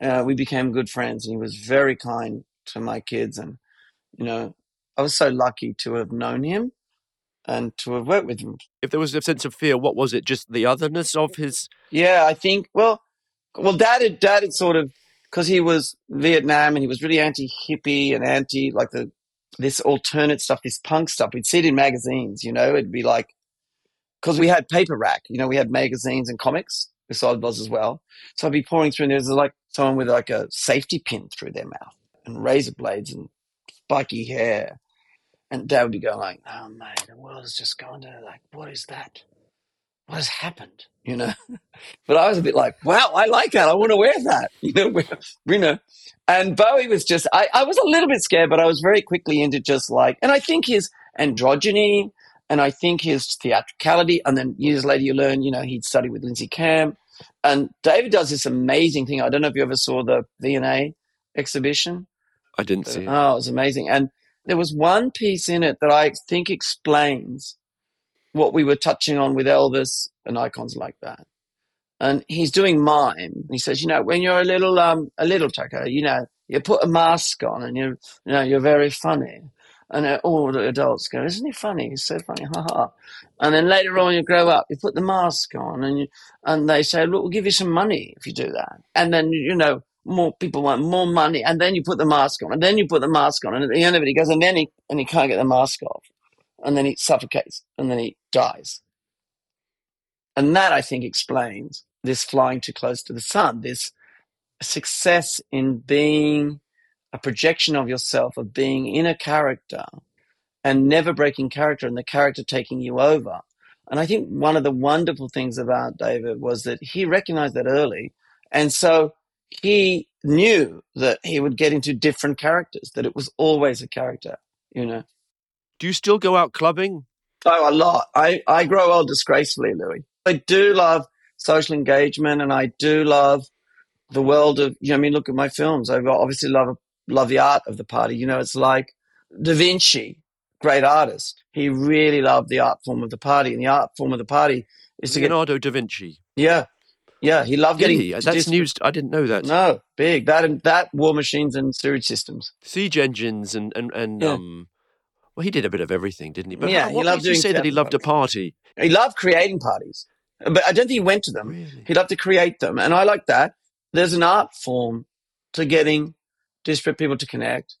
uh, we became good friends. And he was very kind to my kids. And, you know, I was so lucky to have known him and to have worked with him. If there was a sense of fear, what was it? Just the otherness of his. Yeah, I think. Well, well, Dad had Dad had sort of because he was Vietnam and he was really anti-hippie and anti like the this alternate stuff, this punk stuff. We'd see it in magazines, you know. It'd be like because we had paper rack, you know, we had magazines and comics besides Buzz as well. So I'd be pouring through, and there's like someone with like a safety pin through their mouth and razor blades and spiky hair. And Dad would be going like, "Oh mate, the world is just going to like, what is that? What has happened?" You know. But I was a bit like, wow, I like that. I want to wear that. You know, you know. And Bowie was just, I, I was a little bit scared, but I was very quickly into just like, and I think his androgyny and I think his theatricality. And then years later, you learn, you know, he'd studied with Lindsay Kemp. And David does this amazing thing. I don't know if you ever saw the V&A exhibition. I didn't uh, see it. Oh, it was amazing. And there was one piece in it that I think explains what we were touching on with Elvis and icons like that. And he's doing mime. He says, you know, when you're a little, um, a little tucker, you know, you put a mask on and you, you know, you're very funny. And uh, all the adults go, isn't he funny? He's so funny, ha ha. And then later on, you grow up, you put the mask on, and you, and they say, look, we'll give you some money if you do that. And then you know, more people want more money, and then you put the mask on, and then you put the mask on, and at the end of it, he goes, and then he and he can't get the mask off, and then he suffocates, and then he dies. And that I think explains this flying too close to the sun, this success in being a projection of yourself, of being in a character and never breaking character and the character taking you over. And I think one of the wonderful things about David was that he recognized that early. And so he knew that he would get into different characters, that it was always a character, you know. Do you still go out clubbing? Oh, a lot. I, I grow old disgracefully, Louis. I do love social engagement and I do love the world of, you know, I mean, look at my films. I obviously love, love the art of the party. You know, it's like Da Vinci, great artist. He really loved the art form of the party. And the art form of the party is to get, Leonardo da Vinci. yeah, yeah. He loved getting, he? That's dis- news. I didn't know that. No, big. That and that war machines and sewage systems. Siege engines and and and Yeah. um. Well, he did a bit of everything, didn't he? But Yeah, how- he what loved you say that he loved a party? He loved creating parties, but I don't think he went to them. Really? He loved to create them, and I like that. There's an art form to getting disparate people to connect.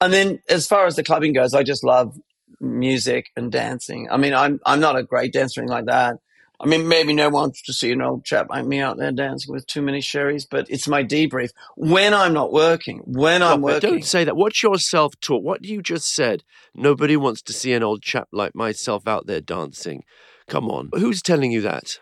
And then, as far as the clubbing goes, I just love music and dancing. I mean, I'm I'm not a great dancer like that. I mean, maybe no one wants to see an old chap like me out there dancing with too many sherries, but it's my debrief when I'm not working. When I'm working, Don't say that. What's your self talk? What you just said? Nobody wants to see an old chap like myself out there dancing. Come on. Who's telling you that?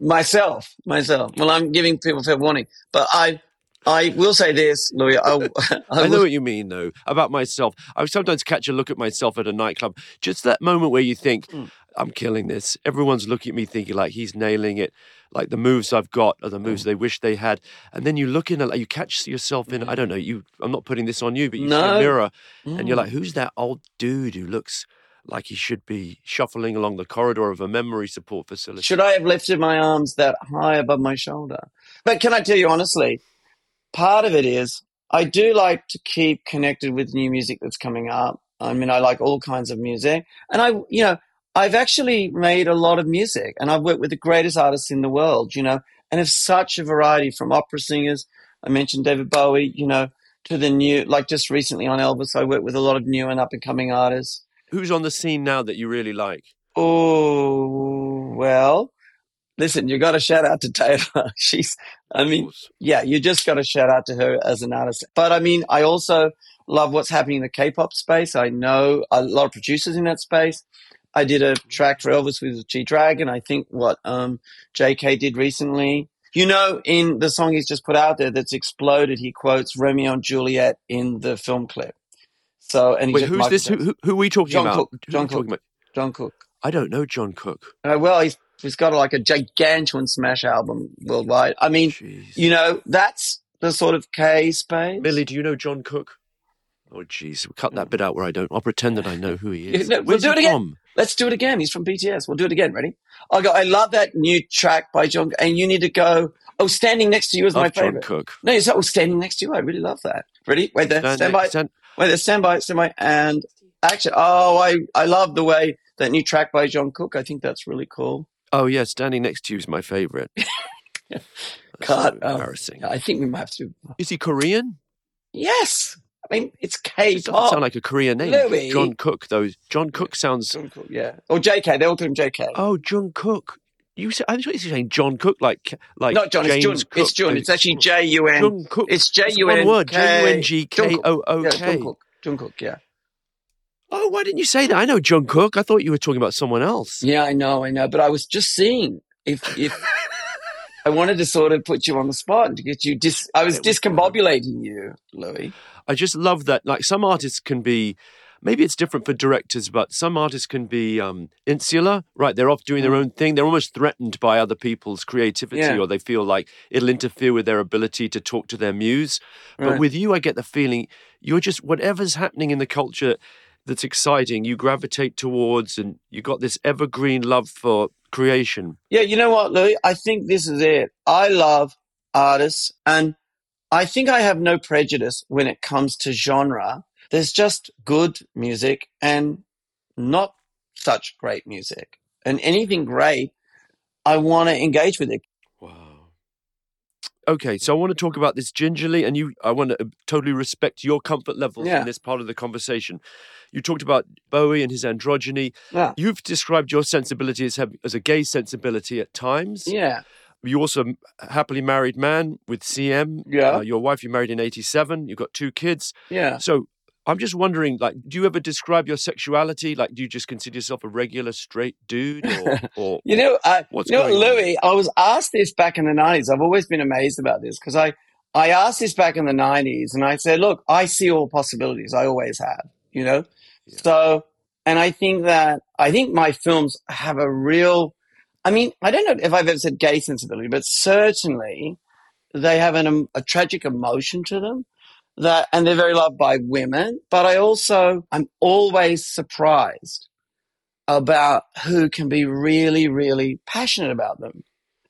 myself, myself. Well, I'm giving people fair warning, but I, I will say this, Louis. I, I, I know what you mean, though, about myself. I sometimes catch a look at myself at a nightclub. Just that moment where you think, Mm. I'm killing this. Everyone's looking at me thinking, like, he's nailing it. Like, the moves I've got are the Mm. moves they wish they had. And then you look in, you catch yourself in, I don't know, you. I'm not putting this on you, but you see a mirror and you're Mm. like, who's that old dude who looks like he should be shuffling along the corridor of a memory support facility? Should I have lifted my arms that high above my shoulder? But can I tell you honestly, part of it is I do like to keep connected with new music that's coming up. I mean, I like all kinds of music. And I, you know, I've actually made a lot of music and I've worked with the greatest artists in the world, you know, and have such a variety from opera singers. I mentioned David Bowie, you know, to the new, like just recently on Elvis, I worked with a lot of new and up and coming artists. Who's on the scene now that you really like? Oh, well, listen, you got to shout out to Taylor. She's, I mean, yeah, you just got to shout out to her as an artist. But I mean, I also love what's happening in the K-pop space. I know a lot of producers in that space. I did a track for Elvis with G Dragon. I think what um, JK did recently. You know, in the song he's just put out there that's exploded, he quotes Romeo and Juliet in the film clip. So, and Wait, who's this? Who, who, who are we talking John about? Cook. John Cook. about? John Cook. I don't know John Cook. Uh, well, he's he's got like a gigantuan smash album worldwide. I mean, Jeez. you know, that's the sort of K space. Millie, do you know John Cook? Oh, jeez. We'll cut that bit out where I don't. I'll pretend that I know who he is. No, we'll Where's do he it again. from? Let's do it again. He's from BTS. We'll do it again. Ready? I go. I love that new track by John, and you need to go. Oh, standing next to you is my Love John favorite. Cook. No, it's oh, standing next to you. I really love that. Ready? Wait there. Stand Stand, next- by. stand- Wait there. Stand by. Stand by. And action. Oh, I I love the way that new track by John Cook. I think that's really cool. Oh, yeah. Standing next to you is my favorite. That's God, so um, embarrassing. I think we might have to. Is he Korean? Yes. I mean, it's It doesn't K-pop. sound like a Korean name. Louis. John Cook, though. John Cook sounds. John Cook, yeah. Or JK. They all call him JK. Oh, John Cook. You said, I thought you were saying John Cook, like like Not John. James it's Jun. Cook. It's Jun. It's actually J U N. John Cook. It's J U one word. J U N G K O O K. John Cook. John Cook. Yeah. Oh, why didn't you say that? I know John Cook. I thought you were talking about someone else. Yeah, I know. I know. But I was just seeing if if I wanted to sort of put you on the spot and to get you dis. I was discombobulating you, Louis. I just love that. Like some artists can be, maybe it's different for directors, but some artists can be um, insular, right? They're off doing their own thing. They're almost threatened by other people's creativity, Yeah. or they feel like it'll interfere with their ability to talk to their muse. But with you, I get the feeling you're just whatever's happening in the culture that's exciting, you gravitate towards, and you got this evergreen love for creation. Yeah, you know what, Louis? I think this is it. I love artists, and I think I have no prejudice when it comes to genre. There's just good music and not such great music. And anything great, I want to engage with it. Wow. Okay, so I want to talk about this gingerly, and you. I want to uh, totally respect your comfort levels Yeah. in this part of the conversation. You talked about Bowie and his androgyny. Yeah. You've described your sensibility as, have, as a gay sensibility at times. Yeah. you also happily married man with CM. Yeah. Uh, your wife you married in 87. You've got two kids. Yeah. So I'm just wondering, like, do you ever describe your sexuality? Like, do you just consider yourself a regular straight dude, or, or You know, uh, What's you know, going on? Louis, I was asked this back in the nineties. I've always been amazed about this because I, I asked this back in the nineties, and I said, "Look, I see all possibilities. I always have." You know, Yeah. so and I think that I think my films have a real. I mean, I don't know if I've ever said gay sensibility, but certainly they have an, um, a tragic emotion to them that, and they're very loved by women. But I also, I'm always surprised about who can be really, really passionate about them.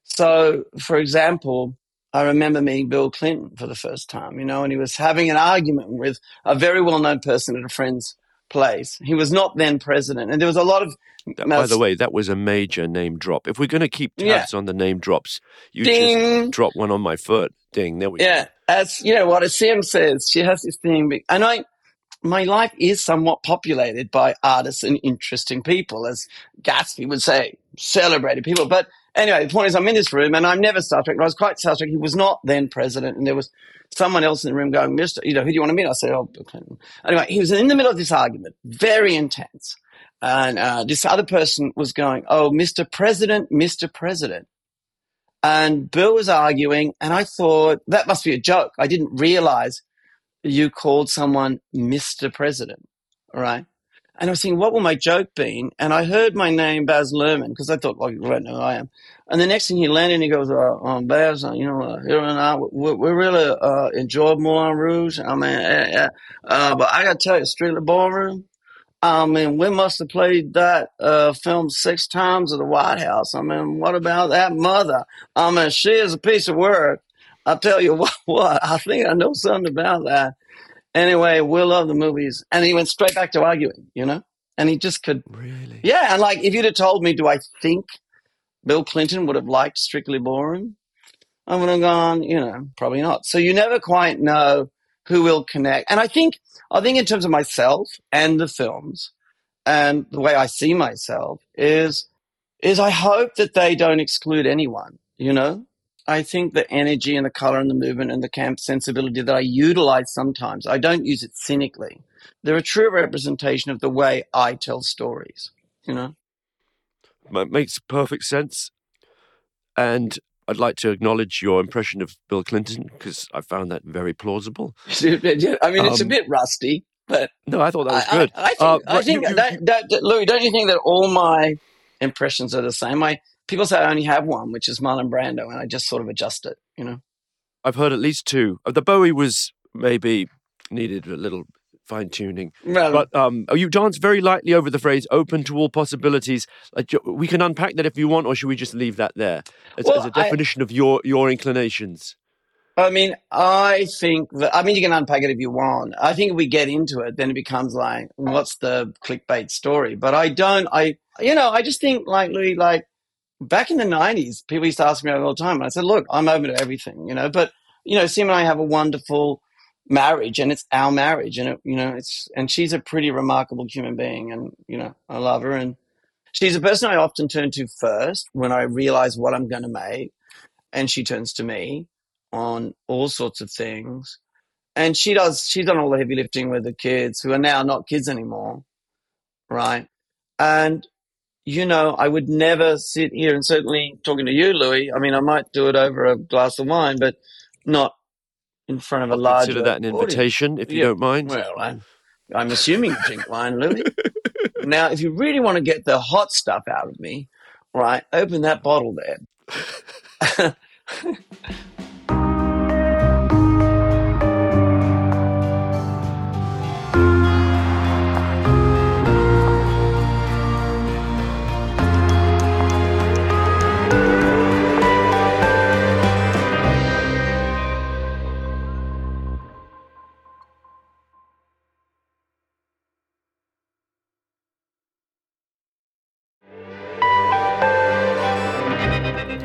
So, for example, I remember meeting Bill Clinton for the first time, you know, and he was having an argument with a very well known person at a friend's place. He was not then president. And there was a lot of. That- by the way, that was a major name drop. If we're going to keep Yeah. tabs on the name drops, you just drop one on my foot. Ding, there we go. Yeah. As you know, what Sam says, she has this thing. And I, my life is somewhat populated by artists and interesting people, as Gatsby would say, celebrated people. But anyway, the point is, I'm in this room and I'm never Star Trek. I was quite Star Trek. He was not then president, and there was someone else in the room going, Mister, you know, who do you want to meet? I said, Oh, Bill Clinton. Anyway, he was in the middle of this argument, very intense. And uh, this other person was going, Oh, Mr. President, Mr. President. And Bill was arguing, and I thought that must be a joke. I didn't realize you called someone Mr. President, right? And I was thinking, what will my joke be? And I heard my name, Baz Luhrmann, because I thought, well, you don't know who I am. And the next thing he landed, and he goes, uh, um, Baz, uh, you know, uh, here and I, we, we really uh, enjoyed Moulin Rouge. I mean, uh, uh, uh, but I got to tell you, Strictly Ballroom, I mean, we must have played that uh, film six times at the White House. I mean, what about that mother? I mean, she is a piece of work. I'll tell you what, what, I think I know something about that. Anyway, we love the movies. And he went straight back to arguing, you know? And he just could, Really? yeah. And like, if you'd have told me, do I think Bill Clinton would have liked Strictly Ballroom? I would have gone, you know, probably not. So you never quite know who will connect. And I think, I think in terms of myself and the films and the way I see myself is, is I hope that they don't exclude anyone, you know? I think the energy and the color and the movement and the camp sensibility that I utilize sometimes, I don't use it cynically. They're a true representation of the way I tell stories, you know? Ma- Makes perfect sense. And I'd like to acknowledge your impression of Bill Clinton because I found that very plausible. I mean, it's a Um, bit rusty, but No, I thought that was good. I, I think, Uh, I think you- you- that, that, that- Louis, don't you think that all my impressions are the same? I people say I only have one, which is Marlon Brando, and I just sort of adjust it, you know. I've heard at least two. Uh, The Bowie was maybe needed a little fine tuning. Well, But um, oh, you dance very lightly over the phrase "open to all possibilities." We can unpack that if you want, or should we just leave that there as, Well, as a I- definition of your your inclinations? I mean, I think that, I mean, you can unpack it if you want. I think if we get into it, then it becomes like, what's the clickbait story? But I don't, I, you know, I just think like, Louis, like back in the 90s, people used to ask me all the time. And I said, look, I'm open to everything, you know, but, you know, Sim and I have a wonderful marriage and it's our marriage and, it, you know, it's, and she's a pretty remarkable human being and, you know, I love her. And she's a person I often turn to first when I realize what I'm going to make. And she turns to me on all sorts of things. And she does, she's done all the heavy lifting with the kids who are now not kids anymore. Right. And, you know, I would never sit here and certainly talking to you, Louis. I mean, I might do it over a glass of wine, but not in front of a large consider that an audience. invitation, if you Yeah. don't mind. Well, I'm, I'm assuming you drink wine, Louis. now, if you really want to get the hot stuff out of me, right, open that bottle there.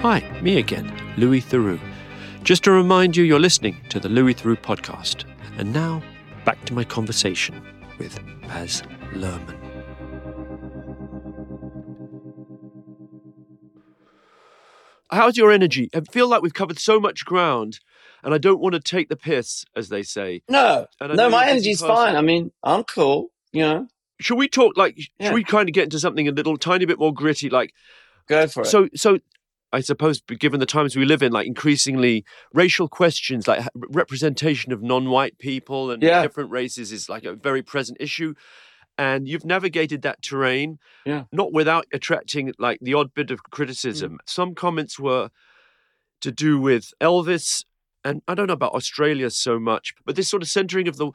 Hi, me again, Louis Theroux. Just to remind you, you're listening to the Louis Theroux podcast. And now, back to my conversation with Baz Luhrmann. how's your energy? I feel like we've covered so much ground, and I don't want to take the piss, as they say. No, no, my you're a busy energy's fine. I mean, I'm cool. You know, Should we talk like? Yeah. Should we kind of get into something a little tiny bit more gritty? Like, go for it. so, so. I suppose, given the times we live in, like increasingly racial questions, like representation of non-white people and Yeah. different races, is like a very present issue. And you've navigated that terrain, Yeah. Mm. not without attracting like the odd bit of criticism. Some comments were to do with Elvis, and I don't know about Australia so much, but this sort of centering of the,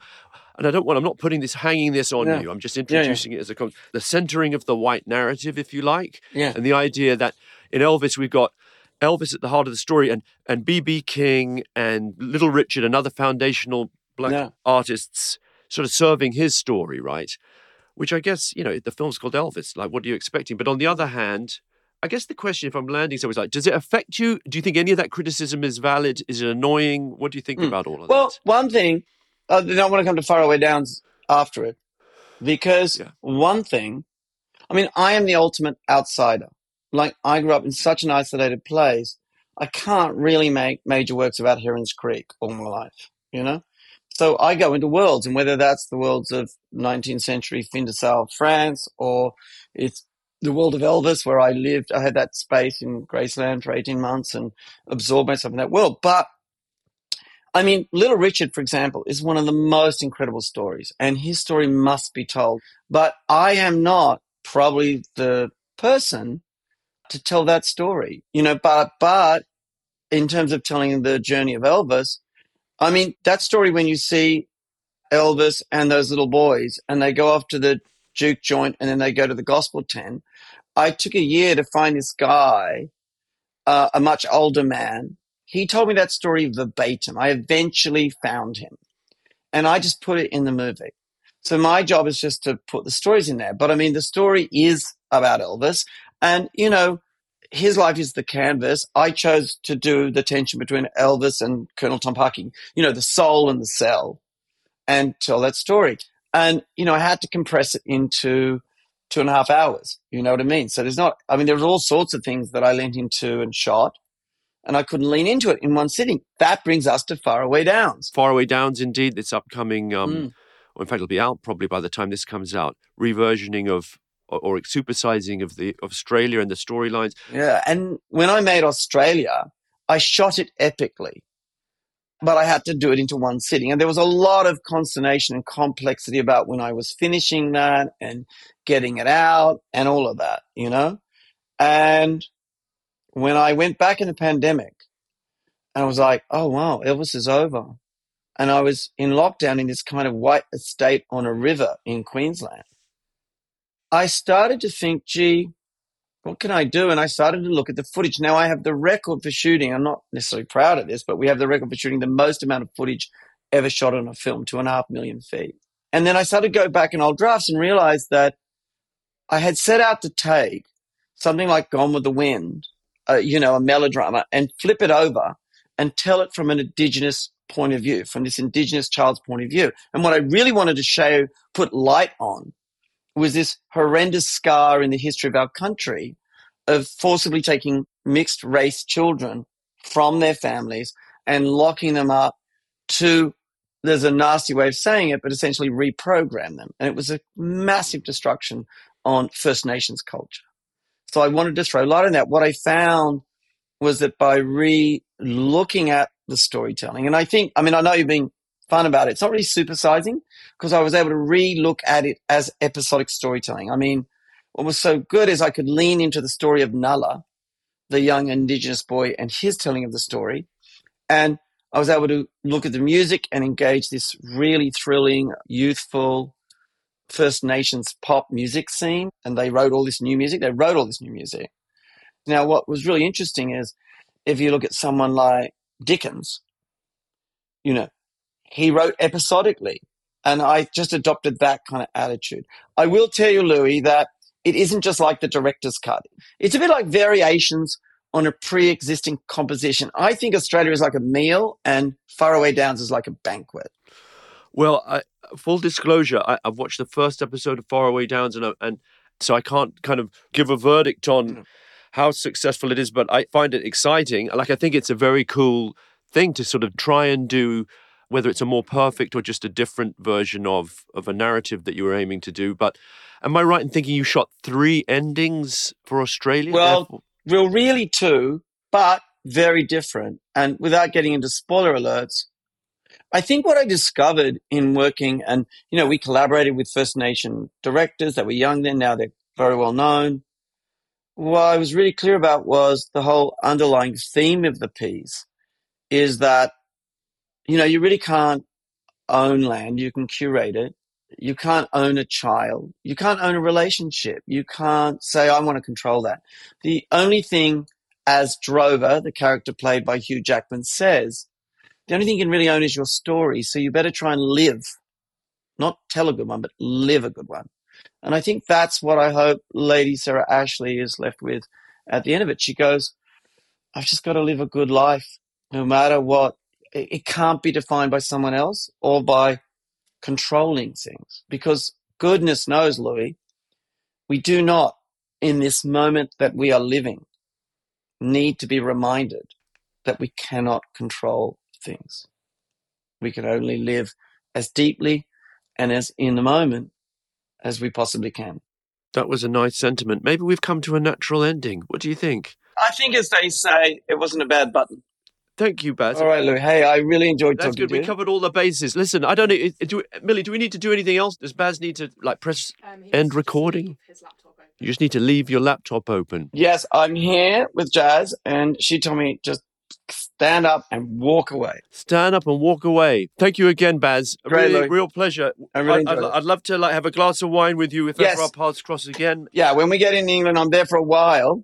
and I don't want, I'm not putting this, hanging this on Yeah. you. I'm just yeah. introducing it as a, the centering of the white narrative, if you like yeah, and the idea that in Elvis we've got Elvis at the heart of the story, and and BB King and Little Richard and other foundational black Yeah. artists sort of serving his story, right? Which I guess you know the film's called Elvis. Like, what are you expecting? But on the other hand. I guess the question, if I'm landing somewhere, is like, does it affect you? Do you think any of that criticism is valid? Is it annoying? What do you think Hmm. about all of Well, that? one thing, uh, I want to come to Faraway Downs after it, because Yeah. one thing, I mean, I am the ultimate outsider. Like, I grew up in such an isolated place, I can't really make major works about Heron's Creek all my life, you know? So I go into worlds, and whether that's the worlds of 19th century fin de siècle France, or it's the world of Elvis, where I lived, I had that space in Graceland for 18 months and absorbed myself in that world. But I mean, Little Richard, for example, is one of the most incredible stories, and his story must be told. But I am not probably the person to tell that story, you know. But but in terms of telling the journey of Elvis, I mean that story when you see Elvis and those little boys, and they go off to the juke joint, and then they go to the gospel tent. I took a year to find this guy, uh, a much older man, he told me that story verbatim. I eventually found him and I just put it in the movie. So my job is just to put the stories in there. But I mean, the story is about Elvis and, you know, his life is the canvas. I chose to do the tension between Elvis and Colonel Tom Parker, you know, the soul and the sell and tell that story. And, you know, I had to compress it into two and a half hours. You know what I mean? So there's not, I mean, there's all sorts of things that I leaned into and shot and I couldn't lean into it in one sitting. That brings us to Faraway Downs. Faraway Downs, indeed, this upcoming, um, Mm. or in fact, it'll be out probably by the time this comes out, reversioning of or, or supersizing of the of Australia and the storylines. Yeah. And when I made Australia, I shot it epically, but I had to do it into one sitting. And there was a lot of consternation and complexity about when I was finishing that and getting it out and all of that, you know? And when I went back in the pandemic, and I was like, oh, wow, Elvis is over. And I was in lockdown in this kind of white estate on a river in Queensland. I started to think, gee, what can I do? And I started to look at the footage. Now I have the record for shooting. I'm not necessarily proud of this, but we have the record for shooting the most amount of footage ever shot on a film, two and a half million feet. And then I started to go back in old drafts and realized that I had set out to take something like Gone with the Wind, uh, you know, a melodrama, and flip it over and tell it from an indigenous point of view, from this indigenous child's point of view. And what I really wanted to show, put light on, was this horrendous scar in the history of our country of forcibly taking mixed race children from their families and locking them up to there's a nasty way of saying it, but essentially reprogram them. And it was a massive destruction on First Nations culture. So I wanted to throw light on that. What I found was that by re looking at the storytelling, and I think, I mean, I know you've being fun about it. It's not really supersizing because I was able to re look at it as episodic storytelling. I mean, what was so good is I could lean into the story of Nulla, the young indigenous boy, and his telling of the story. And I was able to look at the music and engage this really thrilling, youthful First Nations pop music scene. And they wrote all this new music. They wrote all this new music. Now, what was really interesting is if you look at someone like Dickens, you know, he wrote episodically. And I just adopted that kind of attitude. I will tell you, Louis, that it isn't just like the director's cut. It's a bit like variations on a pre-existing composition. I think Australia is like a meal and Faraway Downs is like a banquet. Well, I, full disclosure, I, I've watched the first episode of Faraway Downs, and, and so I can't kind of give a verdict on Mm. how successful it is, but I find it exciting. Like, I think it's a very cool thing to sort of try and do, whether it's a more perfect or just a different version of, of a narrative that you were aiming to do. But am I right in thinking you shot three endings for Australia? Well, Well, really two, but very different. And without getting into spoiler alerts, I think what I discovered in working, and you know, we collaborated with First Nation directors that were young then, now they're very well known. What I was really clear about was the whole underlying theme of the piece is that, you know, you really can't own land, you can curate it. You can't own a child. You can't own a relationship. You can't say, I want to control that. The only thing, as Drover, the character played by Hugh Jackman, says, the only thing you can really own is your story. So you better try and live, not tell a good one, but live a good one. And I think that's what I hope Lady Sarah Ashley is left with at the end of it. She goes, I've just got to live a good life, no matter what. It, it can't be defined by someone else or by controlling things. Because goodness knows, Louis, we do not, in this moment that we are living, need to be reminded that we cannot control things. We can only live as deeply and as in the moment as we possibly can. that was a nice sentiment. Maybe we've come to a natural ending. What do you think? I think, as they say, it wasn't a bad button. Thank you, Baz. All right, Lou. Hey, I really enjoyed That's talking good. to We you. covered all the bases. Listen, I don't know. Do, Millie, do we need to do anything else? Does Baz need to like press Um, end recording? His laptop. You just need to leave your laptop open. Yes, I'm here with Jazz, and she told me just stand up and walk away. Stand up and walk away. Thank you again, Baz. Great, really, real pleasure. I really I'd, I'd, it. I'd love to like have a glass of wine with you if Yes. ever our paths cross again. Yeah, when we get in England, I'm there for a while.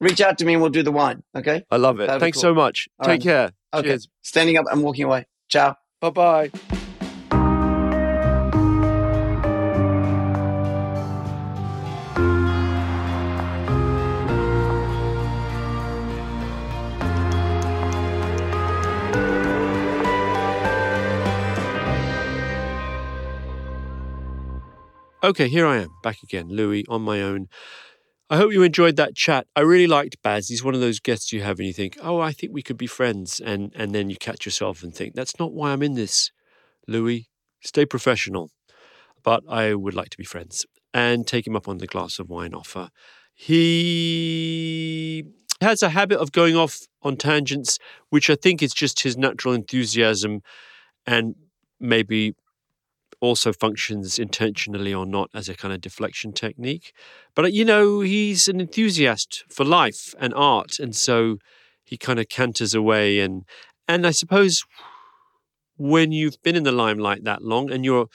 Reach out to me and we'll do the wine. Okay? I love it. That'd Thanks cool. so much. All Take right. care. Okay. Cheers. Standing up and walking away. Ciao. Bye bye. Okay, here I am, back again, Louis, on my own. I hope you enjoyed that chat. I really liked Baz. He's one of those guests you have and you think, oh, I think we could be friends. And, and then you catch yourself and think, that's not why I'm in this, Louis. Stay professional. But I would like to be friends and take him up on the glass of wine offer. He has a habit of going off on tangents, which I think is just his natural enthusiasm and maybe also functions intentionally or not as a kind of deflection technique. But, uh, you know, he's an enthusiast for life and art. And so he kind of canters away. And, and I suppose when you've been in the limelight that long and your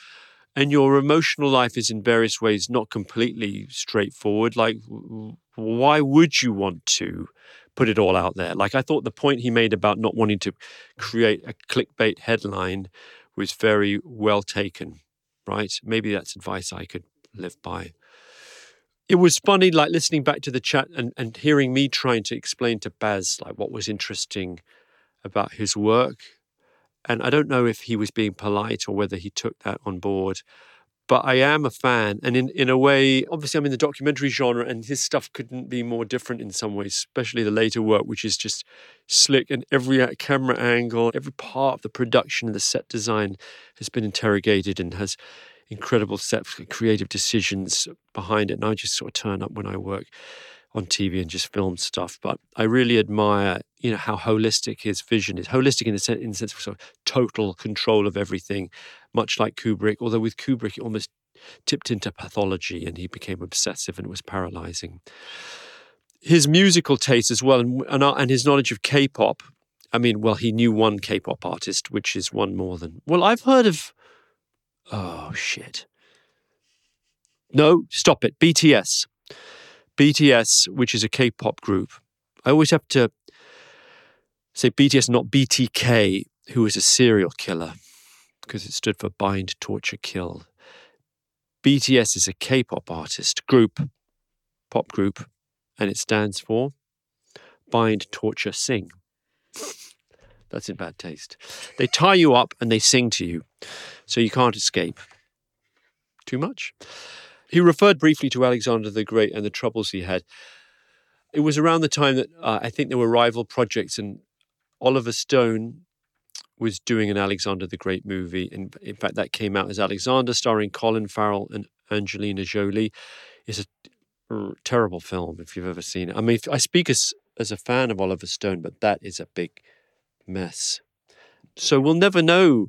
and your emotional life is in various ways not completely straightforward like why would you want to put it all out there like i thought the point he made about not wanting to create a clickbait headline was very well taken right? Maybe that's advice i could live by. It was funny like listening back to the chat and, and hearing me trying to explain to baz like what was interesting about his work. And I don't know if he was being polite or whether he took that on board. But I am a fan. And in, in a way, obviously, I'm in the documentary genre, and his stuff couldn't be more different in some ways, especially the later work, which is just slick. And every uh, camera angle, every part of the production and the set design has been interrogated and has incredible set creative decisions behind it. And I just sort of turn up when I work on TV and just film stuff. But I really admire, you know, how holistic his vision is. Holistic in the sense, in the sense of sort of total control of everything, much like Kubrick. Although with Kubrick, it almost tipped into pathology, and he became obsessive, and it was paralyzing. His musical taste as well, and and, and his knowledge of K-pop. I mean, well, he knew one K-pop artist, which is one more than. Well, I've heard of. Oh shit. No, stop it. BTS. BTS, which is a K pop group. I always have to say BTS, not BTK, who is a serial killer, because it stood for Bind, Torture, Kill. BTS is a K pop artist group, pop group, and it stands for Bind, Torture, Sing. That's in bad taste. They tie you up and they sing to you, so you can't escape. Too much? He referred briefly to Alexander the Great and the troubles he had. it was around the time that uh, I think there were rival projects, and Oliver Stone was doing an Alexander the Great movie. And in fact, that came out as Alexander, starring Colin Farrell and Angelina Jolie. It's a r- terrible film if you've ever seen it. I mean, I speak as as a fan of Oliver Stone, but that is a big mess. So we'll never know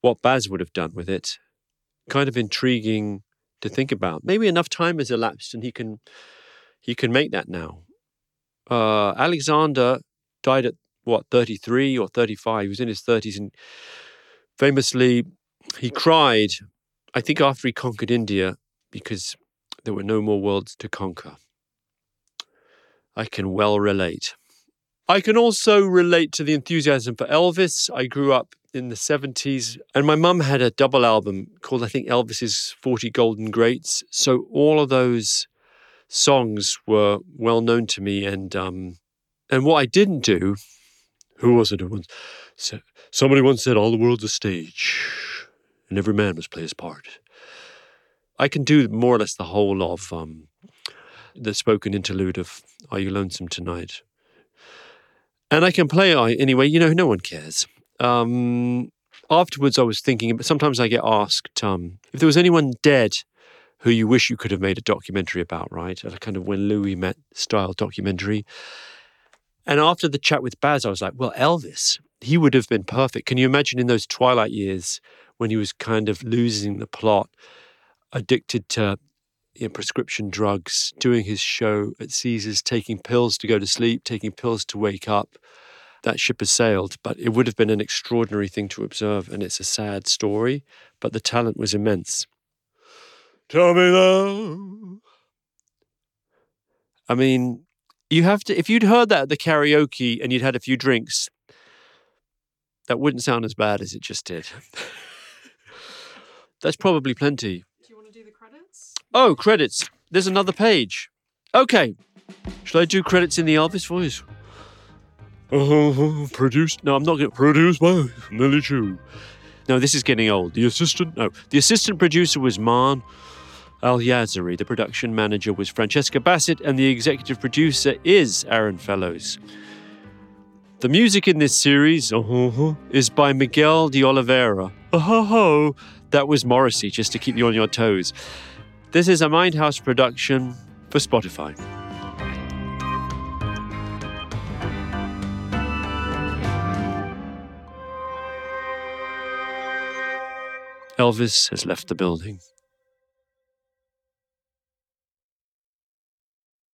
what Baz would have done with it. Kind of intriguing to think about. Maybe enough time has elapsed and he can he can make that now. Uh, Alexander died at what 33 or 35. He was in his 30s and famously he cried. I think after he conquered India because there were no more worlds to conquer. I can well relate. I can also relate to the enthusiasm for Elvis. I grew up in the 70s, and my mum had a double album called, I think, Elvis's 40 Golden Greats. So all of those songs were well known to me. And, um, and what I didn't do, who was it once somebody once said, all the world's a stage, and every man must play his part. I can do more or less the whole of um, the spoken interlude of Are You Lonesome Tonight? And I can play I anyway, you know, no one cares. Um, afterwards, I was thinking, but sometimes I get asked um, if there was anyone dead who you wish you could have made a documentary about, right? A kind of when Louis met style documentary. And after the chat with Baz, I was like, well, Elvis, he would have been perfect. Can you imagine in those twilight years when he was kind of losing the plot, addicted to you know, prescription drugs, doing his show at Caesars, taking pills to go to sleep, taking pills to wake up. That ship has sailed, but it would have been an extraordinary thing to observe, and it's a sad story, but the talent was immense. Tell me now. I mean, you have to, if you'd heard that at the karaoke and you'd had a few drinks, that wouldn't sound as bad as it just did. That's probably plenty. Do you want to do the credits? Oh, credits. There's another page. Okay. Should I do credits in the Elvis voice? Uh, produced. No, I'm not going to. Produced by Lily Chu. No, this is getting old. The assistant. No, the assistant producer was Man Al Yazari. The production manager was Francesca Bassett, and the executive producer is Arron Fellows. The music in this series uh-huh, is by Miguel de Oliveira. Oh, that was Morrissey, just to keep you on your toes. This is a Mindhouse production for Spotify. Elvis has left the building.